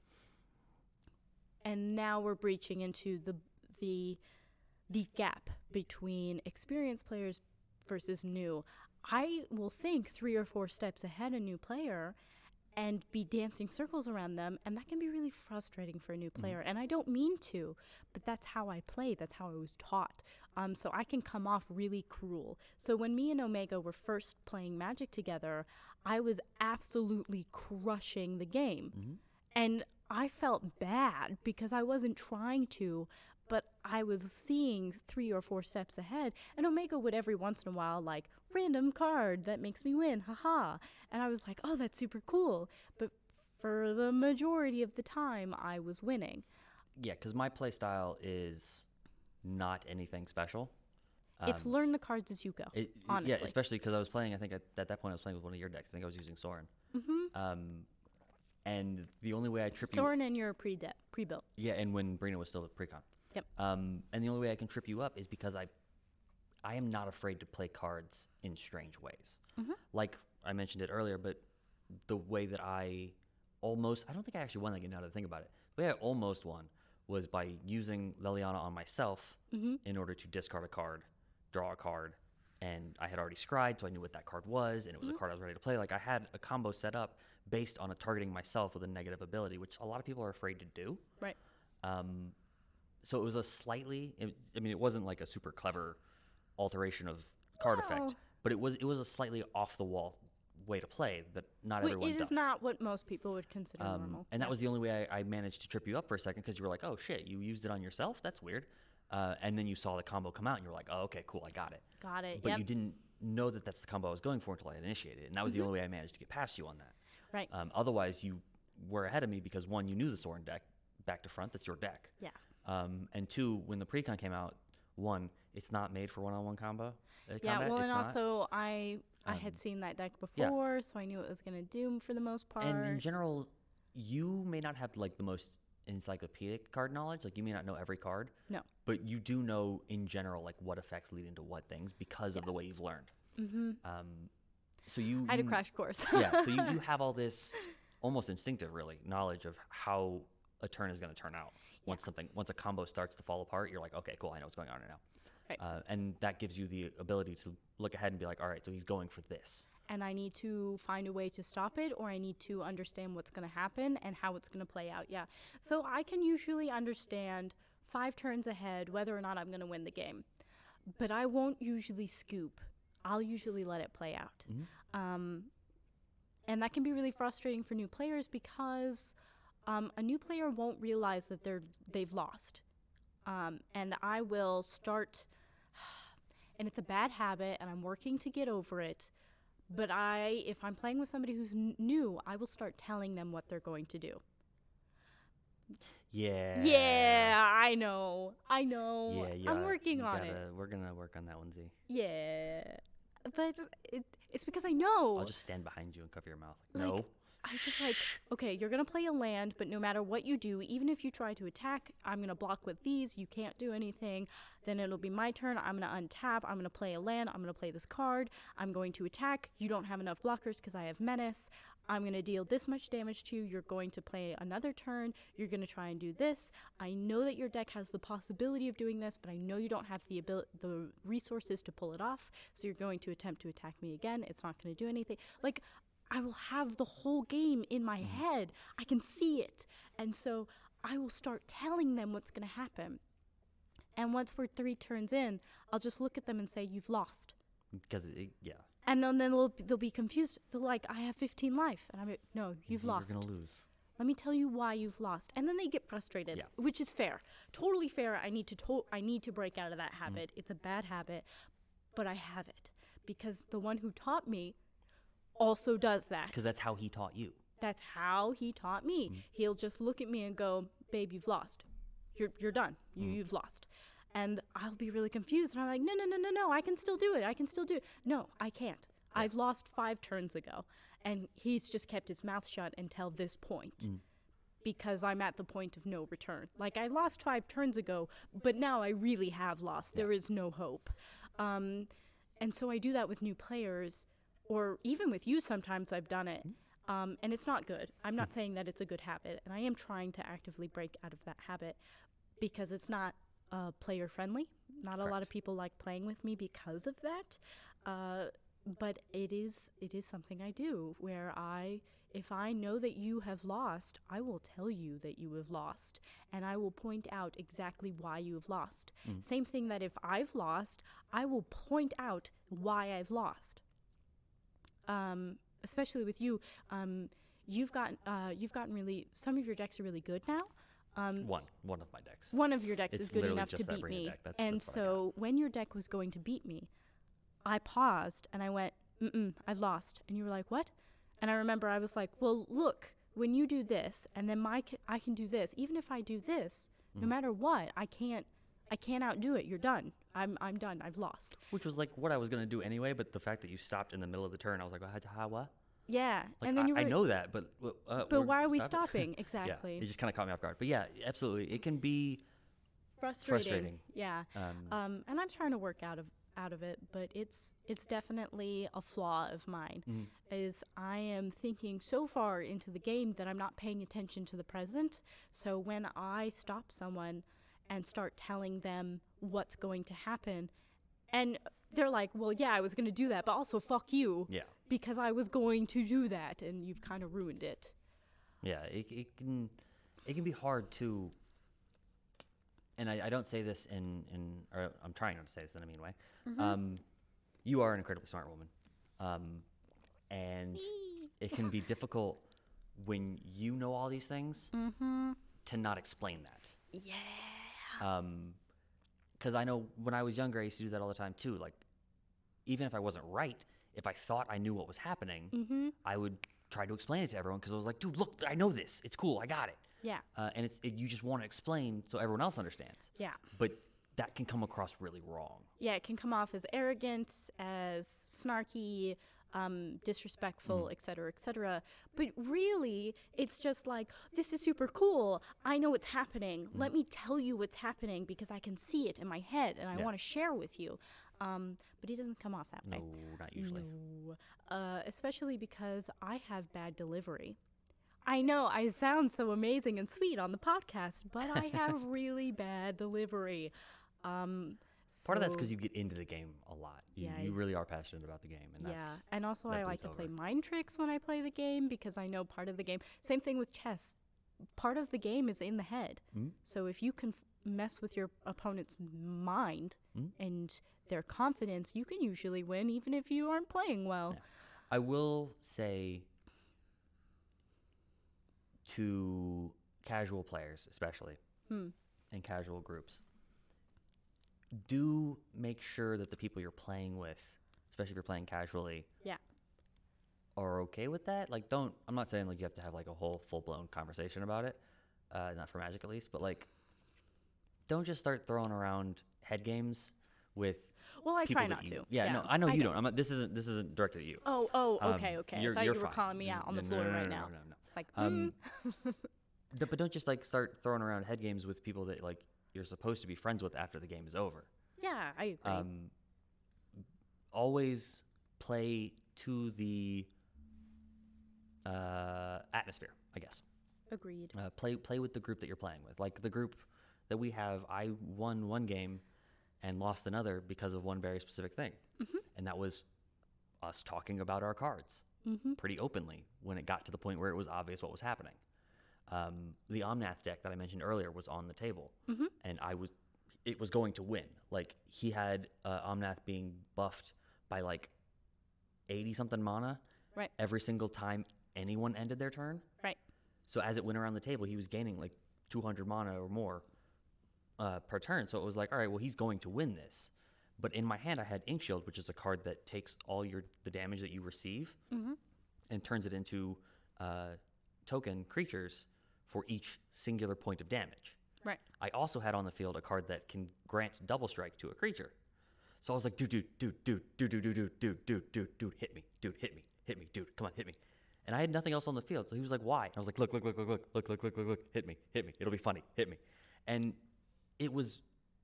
and now we're breaching into the the the gap between experienced players versus new. I will think three or four steps ahead a new player and be dancing circles around them and that can be really frustrating for a new Mm-hmm. player. And i don't mean to but that's how i play. That's how i was taught. Um, so i can come off really cruel. So when me and omega were first playing magic together i was absolutely crushing the game. Mm-hmm. and i felt bad because i wasn't trying to I was seeing three or four steps ahead, and Omega would every once in a while like random card that makes me win, haha. And I was like, oh, that's super cool. But for the majority of the time, I was winning. Yeah, because my play style is not anything special. it's Um, learn the cards as you go. It, honestly. Yeah, especially because I was playing. I think at, at that point I was playing with one of your decks. I think I was using Sorin. mm-hmm. Um, and the only way I trip you, Sorin and your pre pre built. yeah, and when Breena was still at precon. Yep. Um, and the only way I can trip you up is because I, I am not afraid to play cards in strange ways. Mhm. Like I mentioned it earlier, but the way that I almost, I don't think I actually won that game now that I think about it. The way I almost won was by using Liliana on myself Mm-hmm. in order to discard a card, draw a card, and I had already scryed, so I knew what that card was, and it was a card I was ready to play. Like I had a combo set up based on a targeting myself with a negative ability, which a lot of people are afraid to do. Right. Um, so it was a slightly, it, I mean, it wasn't like a super clever alteration of card No. effect, but it was it was a slightly off the wall way to play that not Wait, everyone it does. is not what most people would consider Um, normal. and that was the only way I, I managed to trip you up for a second because you were like, "Oh shit, you used it on yourself? That's weird." Uh, and then you saw the combo come out, and you were like, "Oh, okay, cool, I got it." got it. But yep. you didn't know that that's the combo I was going for until I had initiated it, and that was the only way I managed to get past you on that. right. Um, otherwise, you were ahead of me because one, you knew the Sorin deck back to front. That's your deck. yeah. Um, and two, when the precon came out, one, it's not made for one-on-one combo. uh, Yeah, combat. well, It's and not. also I I Um, had seen that deck yeah. before, so I knew it was gonna doom for the most part. And in general, you may not have like the most encyclopedic card knowledge. Like you may not know every card. No. But you do know in general like what effects lead into what things because of the way you've learned. mm-hmm. Um, so you I had a crash course. yeah. So you, you have all this almost instinctive really knowledge of how a turn is going to turn out. Once Yeah. something once a combo starts to fall apart, you're like, okay, cool, I know what's going on right now. Right. Uh, and that gives you the ability to look ahead and be like, all right, so he's going for this. and I need to find a way to stop it, or I need to understand what's going to happen and how it's going to play out. Yeah. So I can usually understand five turns ahead whether or not I'm going to win the game, but I won't usually scoop. I'll usually let it play out. Um, and that can be really frustrating for new players because um, a new player won't realize that they're they've lost, um, and I will start. And it's a bad habit, and I'm working to get over it. But I, if I'm playing with somebody who's n- new, I will start telling them what they're going to do. Yeah. Yeah, I know, I know. Yeah, you I'm working you on gotta- it. We're gonna work on that one, Z. Yeah, but it, it's because I know. I'll just stand behind you and cover your mouth. Like, no. I was just like, okay, you're gonna play a land, but no matter what you do, even if you try to attack, I'm gonna block with these. You can't do anything. Then it'll be my turn. I'm gonna untap. I'm gonna play a land. I'm gonna play this card. I'm going to attack. You don't have enough blockers because I have menace. I'm gonna deal this much damage to you. You're going to play another turn. You're gonna try and do this. I know that your deck has the possibility of doing this, but I know you don't have the ability, the resources to pull it off. So you're going to attempt to attack me again. It's not gonna do anything. Like I will have the whole game in my mm. head. I can see it. And so I will start telling them what's going to happen. And once we're three turns in, I'll just look at them and say, You've lost. Because yeah, And then, then they'll, they'll be confused. They're like, I have 15 life. And I'm like, No, you've lost. you're gonna lose. Let me tell you why you've lost. And then they get frustrated, Yeah. which is fair. Totally fair. I need to to- I need to break out of that mm. habit. It's a bad habit, but I have it because the one who taught me also does that. Because that's how he taught you. That's how he taught me. Mm-hmm. He'll just look at me and go, "Babe, you've lost. You're you're done. You mm-hmm. you've lost." And I'll be really confused and I'm like, "No, no, no, no, no. I can still do it. I can still do it." No, I can't. I've lost 5 turns ago. And he's just kept his mouth shut until this point. Mm. Because I'm at the point of no return. Like I lost 5 turns ago, but now I really have lost. There is no hope. Um and so I do that with new players or even with you sometimes I've done it. Um, and it's not good. I'm not saying that it's a good habit, and I am trying to actively break out of that habit because it's not uh, player friendly. Not a lot of people like playing with me because of that. Uh, but it is it is something I do where I if I know that you have lost, I will tell you that you have lost, and I will point out exactly why you have lost. Same thing that if I've lost, I will point out why I've lost. Um, especially with you, um, you've gotten uh, you've gotten really some of your decks are really good now. Um, One, one of my decks. one of your decks It's is good enough to beat me. That's- and that's I so when your deck was going to beat me, I paused and I went, "Mm-mm, I've lost." And you were like, "What?" And I remember I was like, "Well, look, when you do this, and then my ca- I can do this. Even if I do this, Mm. no matter what, I can't I can't outdo it. You're done. I'm I'm done. I've lost." Which was like what I was gonna do anyway, but the fact that you stopped in the middle of the turn, I was like, "How- how what? Yeah. Like, and then I, you were I know that, but uh, But why are we stopping?" stopping? yeah, Exactly. it just kind of caught me off guard. But yeah, absolutely, it can be. frustrating. frustrating. Yeah. Um, Um, and I'm trying to work out of out of it, but it's it's definitely a flaw of mine. Mhm. Is I am thinking so far into the game that I'm not paying attention to the present. So when I stop someone and start telling them what's going to happen, and they're like, "Well, yeah, I was going to do that, but also fuck you yeah, because I was going to do that, and you've kind of ruined it." yeah, it, it can it can be hard to. And I, I don't say this in in or I'm trying not to say this in a mean way. Mm-hmm. Um, you are an incredibly smart woman, um, and it can be difficult when you know all these things Mm-hmm. to not explain that. Yeah. Um because I know when I was younger, I used to do that all the time too. Like, even if I wasn't right, if I thought I knew what was happening, Mm-hmm. I would try to explain it to everyone because I was like, dude, look, I know this. It's cool. I got it. Yeah. Uh, and it's it, you just want to explain so everyone else understands. Yeah. But that can come across really wrong. yeah, it can come off as arrogant, as snarky, um, disrespectful, et cetera, et cetera. But really, it's just like, this is super cool. I know what's happening. Let me tell you what's happening because I can see it in my head and I Yeah. want to share with you. Um, but he doesn't come off that No, way. not usually. No. Uh, especially because I have bad delivery. I know I sound so amazing and sweet on the podcast, but I have really bad delivery. Um, Part of that's because you get into the game a lot. You, Yeah, you really are passionate about the game, and that's yeah, and also I like to play mind tricks when I play the game because I know part of the game. Same thing with chess. Part of the game is in the head. Mm. So if you can f- mess with your opponent's mind Mm. and their confidence, you can usually win even if you aren't playing well. Yeah. I will say to casual players, especially, Hmm. and casual groups, do make sure that the people you're playing with, especially if you're playing casually, Yeah. are okay with that. Like, don't. I'm not saying like you have to have like a whole full blown conversation about it. Uh, not for Magic at least, but like, don't just start throwing around head games with Well, I try not you- to. Yeah, no, I know you don't. don't. I'm not, this isn't this isn't directed at you. Oh, oh, Um, okay, okay. you're- I thought you're you were fine. calling me This out is- on the no, floor no, no, right no, now. no, no. It's like, Um, mm. But don't just like start throwing around head games with people that like you're supposed to be friends with after the game is over. yeah, I agree. Um, always play to the uh, atmosphere, I guess. Agreed. Uh, play play with the group that you're playing with. Like the group that we have, I won one game and lost another because of one very specific thing, Mm-hmm. and that was us talking about our cards Mm-hmm. pretty openly when it got to the point where it was obvious what was happening. Um, the Omnath deck that I mentioned earlier was on the table, Mhm. and I was, it was going to win. Like he had uh, Omnath being buffed by like eighty something mana Right. every single time anyone ended their turn. Right. So as it went around the table, he was gaining like two hundred mana or more uh, per turn. So it was like, all right, well he's going to win this. But in my hand, I had Ink Shield, which is a card that takes all your the damage that you receive Mm-hmm. and turns it into uh, token creatures for each singular point of damage. Right. I also had on the field a card that can grant double strike to a creature. So I was like, dude, dude, dude, dude, dude, dude, dude, dude, dude, dude, dude, dude, hit me, dude, hit me, hit me, dude, come on, hit me. And I had nothing else on the field. So he was like, why? And I was like, look, look, look, look, look, look, look, look, look, look, hit me, hit me. It'll be funny, hit me. And it was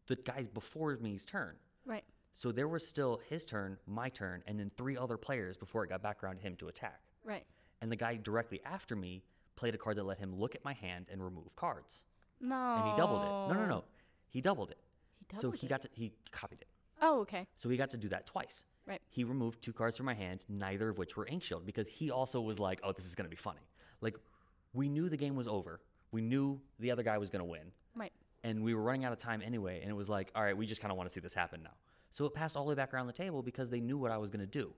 the guys before me's turn. Right. So there was still his turn, my turn, and then three other players before it got back around to him to attack. Right. And the guy directly after me played a card that let him look at my hand and remove cards. No. And he doubled it. No, no, no. He doubled it. He doubled so he it. got to he copied it. Oh, okay. So he got to do that twice. Right. He removed two cards from my hand, neither of which were ink shield, because he also was like, "Oh, this is gonna be funny." Like, we knew the game was over. We knew the other guy was gonna win, Right. and we were running out of time anyway. And it was like, "All right, we just kind of want to see this happen now." So it passed all the way back around the table because they knew what I was gonna do.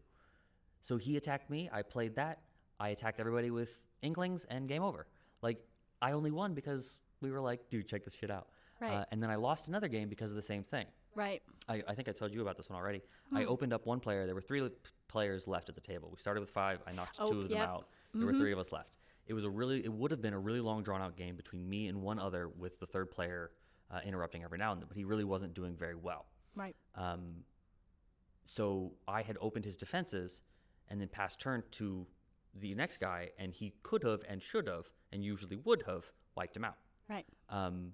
So he attacked me. I played that. I attacked everybody with inklings, and game over. Like I only won because we were like, "Dude, check this shit out." Right. Uh, and then I lost another game because of the same thing. Right. I, I think I told you about this one already. I opened up one player. There were three players left at the table. We started with five. I knocked Oh, two of them out. There were three of us left. It was a really, it would have been a really long, drawn out game between me and one other, with the third player uh, interrupting every now and then. But he really wasn't doing very well. Right. Um, so I had opened his defenses and then passed turn to the next guy, and he could have and should have and usually would have wiped him out. Right. Um,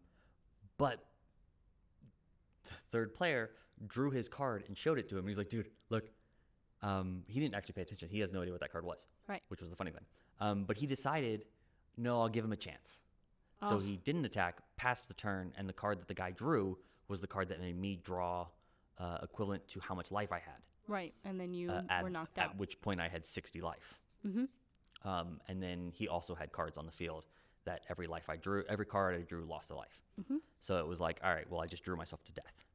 but the third player drew his card and showed it to him. He's like, dude, look. Um, he didn't actually pay attention. He has no idea what that card was, Right. which was the funny thing. Um, but he decided, no, I'll give him a chance. Oh. So he didn't attack, passed the turn, and the card that the guy drew was the card that made me draw uh, equivalent to how much life I had. Right. And then you Uh, at, were knocked out. at which point I had 60 life. Mhm. Um, and then he also had cards on the field that every life I drew, every card I drew lost a life. Mm-hmm. So it was like, all right, well, I just drew myself to death.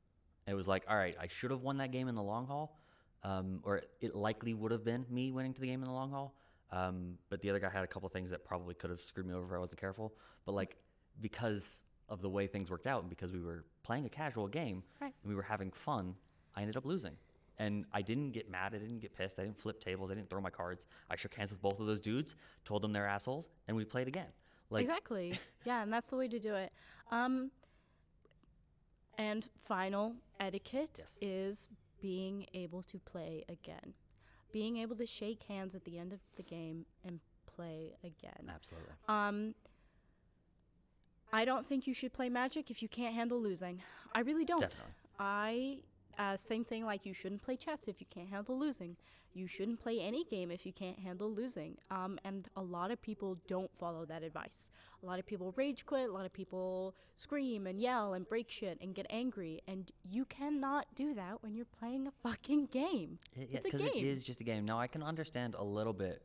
And it was like, all right, I should have won that game in the long haul, um, or it likely would have been me winning to the game in the long haul. Um, but the other guy had a couple things that probably could have screwed me over if I wasn't careful. But like, because of the way things worked out and because we were playing a casual game Right. and we were having fun, I ended up losing. And I didn't get mad. I didn't get pissed. I didn't flip tables. I didn't throw my cards. I shook hands with both of those dudes, told them they're assholes, and we played again. Like, exactly. yeah, and that's the way to do it. Um, and final etiquette Yes. is being able to play again. Being able to shake hands at the end of the game and play again. absolutely. Um, I don't think you should play Magic if you can't handle losing. I really don't. Definitely. I uh, same thing like you shouldn't play chess if you can't handle losing. You shouldn't play any game if you can't handle losing. Um, and a lot of people don't follow that advice. A lot of people rage quit. A lot of people scream and yell and break shit and get angry. And you cannot do that when you're playing a fucking game. It- yeah, it's a because game. it is just a game. Now I can understand a little bit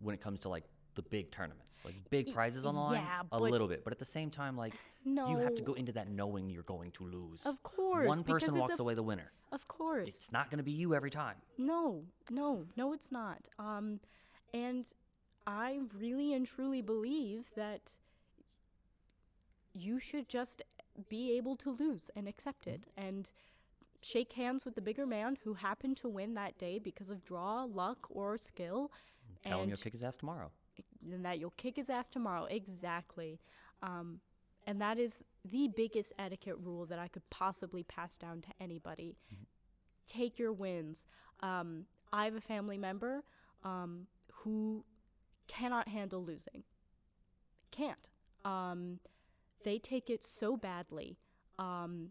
when it comes to like the big tournaments, like big prizes on the line, yeah, a little bit. But at the same time, like you have to go into that knowing you're going to lose. Of course, one person walks a- away the winner. Of course. It's not going to be you every time. No, no, no, it's not. Um, and I really and truly believe that you should just be able to lose and accept it and shake hands with the bigger man who happened to win that day because of draw, luck, or skill. Tell him and you'll kick his ass tomorrow. And that you'll kick his ass tomorrow. Exactly. Um, and that is the biggest etiquette rule that I could possibly pass down to anybody. Take your wins. Um, I have a family member um, who cannot handle losing. Can't. Um, they take it so badly, um,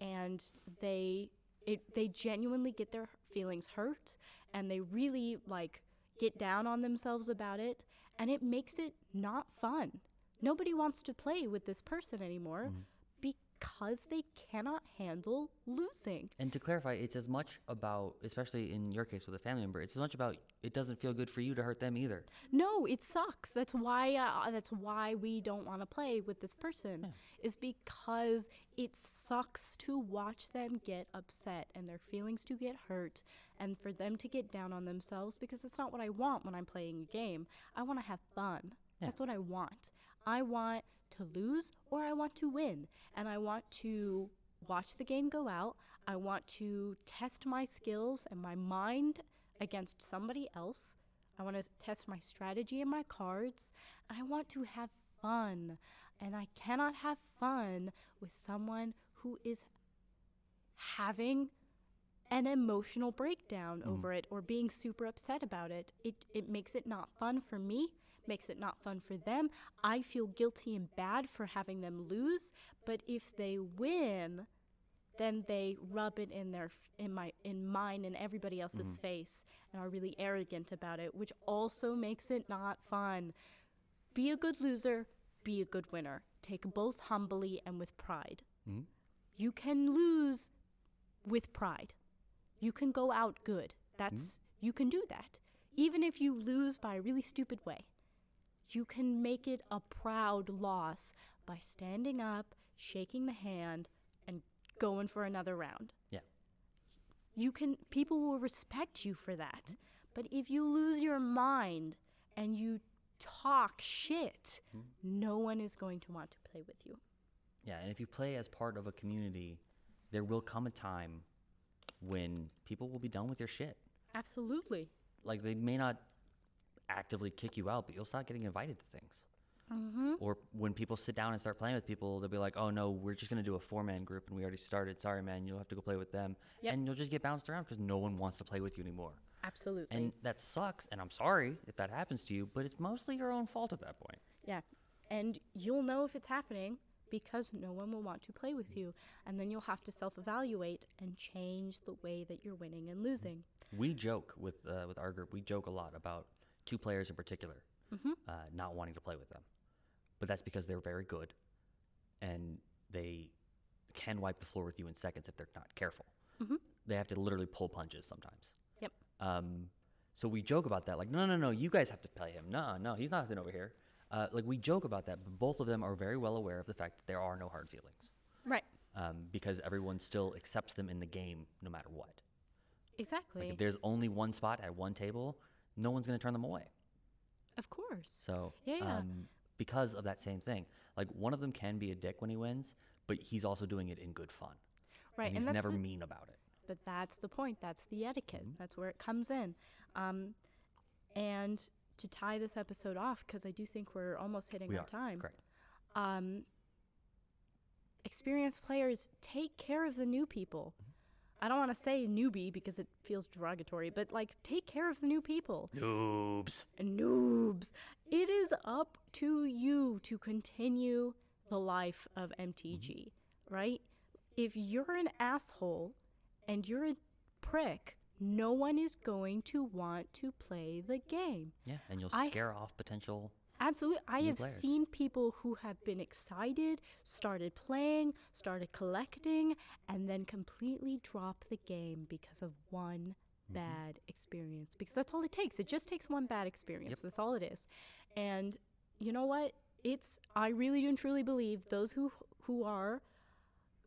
and they it they genuinely get their feelings hurt, and they really like get down on themselves about it, and it makes it not fun. Nobody wants to play with this person anymore mm-hmm. Because they cannot handle losing. And to clarify, it's as much about, especially in your case with a family member, it's as much about it doesn't feel good for you to hurt them either. No, it sucks. That's why uh, that's why we don't want to play with this person. Is because it sucks to watch them get upset and their feelings to get hurt and for them to get down on themselves because it's not what I want when I'm playing a game. I want to have fun. That's what I want. I want to lose or I want to win. And I want to watch the game go out. I want to test my skills and my mind against somebody else. I want to test my strategy and my cards. I want to have fun. And I cannot have fun with someone who is having an emotional breakdown mm. over it or being super upset about it. It it makes it not fun for me, makes it not fun for them. I feel guilty and bad for having them lose, but if they win, then they rub it in their in my in mine and everybody else's face and are really arrogant about it, which also makes it not fun. Be a good loser, be a good winner. Take both humbly and with pride. Mhm. You can lose with pride. you can go out good. That's you can do that. Even if you lose by a really stupid way. You can make it a proud loss by standing up, shaking the hand, and going for another round. Yeah. You can people will respect you for that. But if you lose your mind and you talk shit, hmm. no one is going to want to play with you. Yeah, and if you play as part of a community, there will come a time when people will be done with your shit. Absolutely. Like they may not actively kick you out, but you'll start getting invited to things. Mm-hmm. Or when people sit down and start playing with people, they'll be like, "Oh no, we're just gonna do a four-man group, and we already started. Sorry, man, you'll have to go play with them." Yep. And you'll just get bounced around because no one wants to play with you anymore. Absolutely. And that sucks. And I'm sorry if that happens to you, but it's mostly your own fault at that point. Yeah. And you'll know if it's happening because no one will want to play with you. And then you'll have to self evaluate and change the way that you're winning and losing. We joke with uh, with our group. We joke a lot about two players in particular uh, not wanting to play with them, but that's because they're very good, and they can wipe the floor with you in seconds if they're not careful. They have to literally pull punches sometimes. Yep. Um, so we joke about that, like, no, no, no, you guys have to play him. No, no, he's not sitting over here. Uh, like we joke about that, but both of them are very well aware of the fact that there are no hard feelings, Right. um, because everyone still accepts them in the game no matter what. Exactly. Like if there's only one spot at one table, no one's going to turn them away. of course. So, Yeah, yeah. Um, because of that same thing, like one of them can be a dick when he wins, but he's also doing it in good fun. right. And And, he's that's never the, mean about it. But that's the point. That's the etiquette. Mm-hmm. That's where it comes in. Um, and to tie this episode off, because I do think we're almost hitting We our are. time. Correct. Um, experienced players take care of the new people. I don't want to say newbie because it feels derogatory, but like take care of the new people. Noobs. Noobs. It is up to you to continue the life of MTG, mm-hmm. right? If you're an asshole and you're a prick, no one is going to want to play the game. Yeah, and you'll I- scare off potential. Absolutely. I have players. seen people who have been excited, started playing, started collecting, and then completely drop the game because of one Mm-hmm. bad experience. Because that's all it takes. It just takes one bad experience. That's all it is. And you know what? It's I really and truly believe those who who are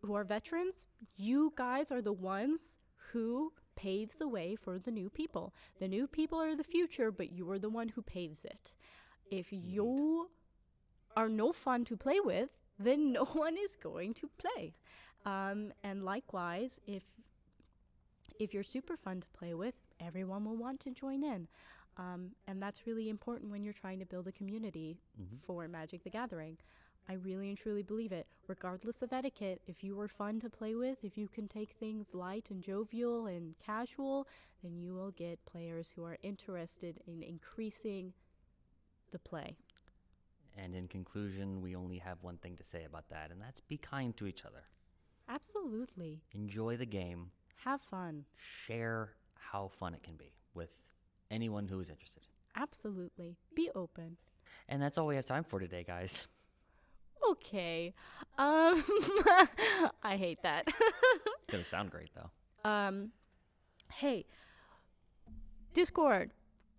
who are veterans, you guys are the ones who pave the way for the new people. The new people are the future, but you are the one who paves it. If you are no fun to play with, then no one is going to play. Um, and likewise, if if you're super fun to play with, everyone will want to join in. Um, and that's really important when you're trying to build a community for Magic the Gathering. I really and truly believe it. Regardless of etiquette, if you are fun to play with, if you can take things light and jovial and casual, then you will get players who are interested in increasing the play. And in conclusion, we only have one thing to say about that, and that's be kind to each other. Absolutely. Enjoy the game. Have fun. Share how fun it can be with anyone who is interested. Absolutely. Be open. And that's all we have time for today, guys. Okay. Um I hate that. It's gonna sound great though. um hey discord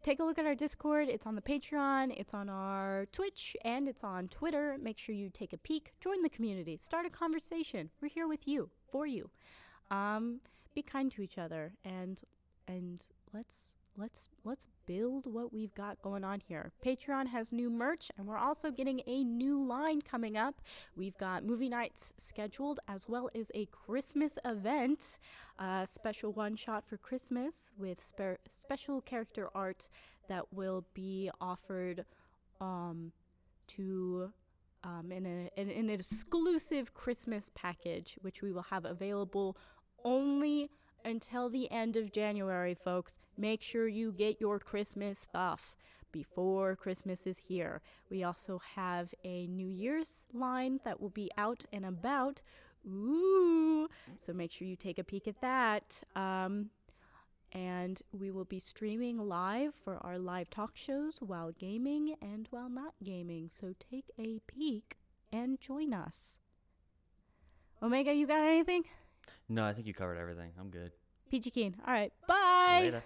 take a look at our discord. It's on the patreon it's on our twitch and it's on twitter. Make sure you take a peek. Join the community. Start a conversation. We're here with you for you. Um be kind to each other and and let's let's let's build what we've got going on here. Patreon has new merch and we're also getting a new line coming up. We've got movie nights scheduled as well as a christmas event a special one shot for christmas with spe- special character art that will be offered um, to um, in, a, in an exclusive Christmas package, which we will have available only until the end of January, folks. Make sure you get your Christmas stuff before Christmas is here. We also have a New Year's line that will be out and about. Ooh! So make sure you take a peek at that. Um, and we will be streaming live for our live talk shows while gaming and while not gaming. So take a peek and join us. Omega, you got anything? No, I think you covered everything. I'm good. Peachy Keen. All right. Bye. Later.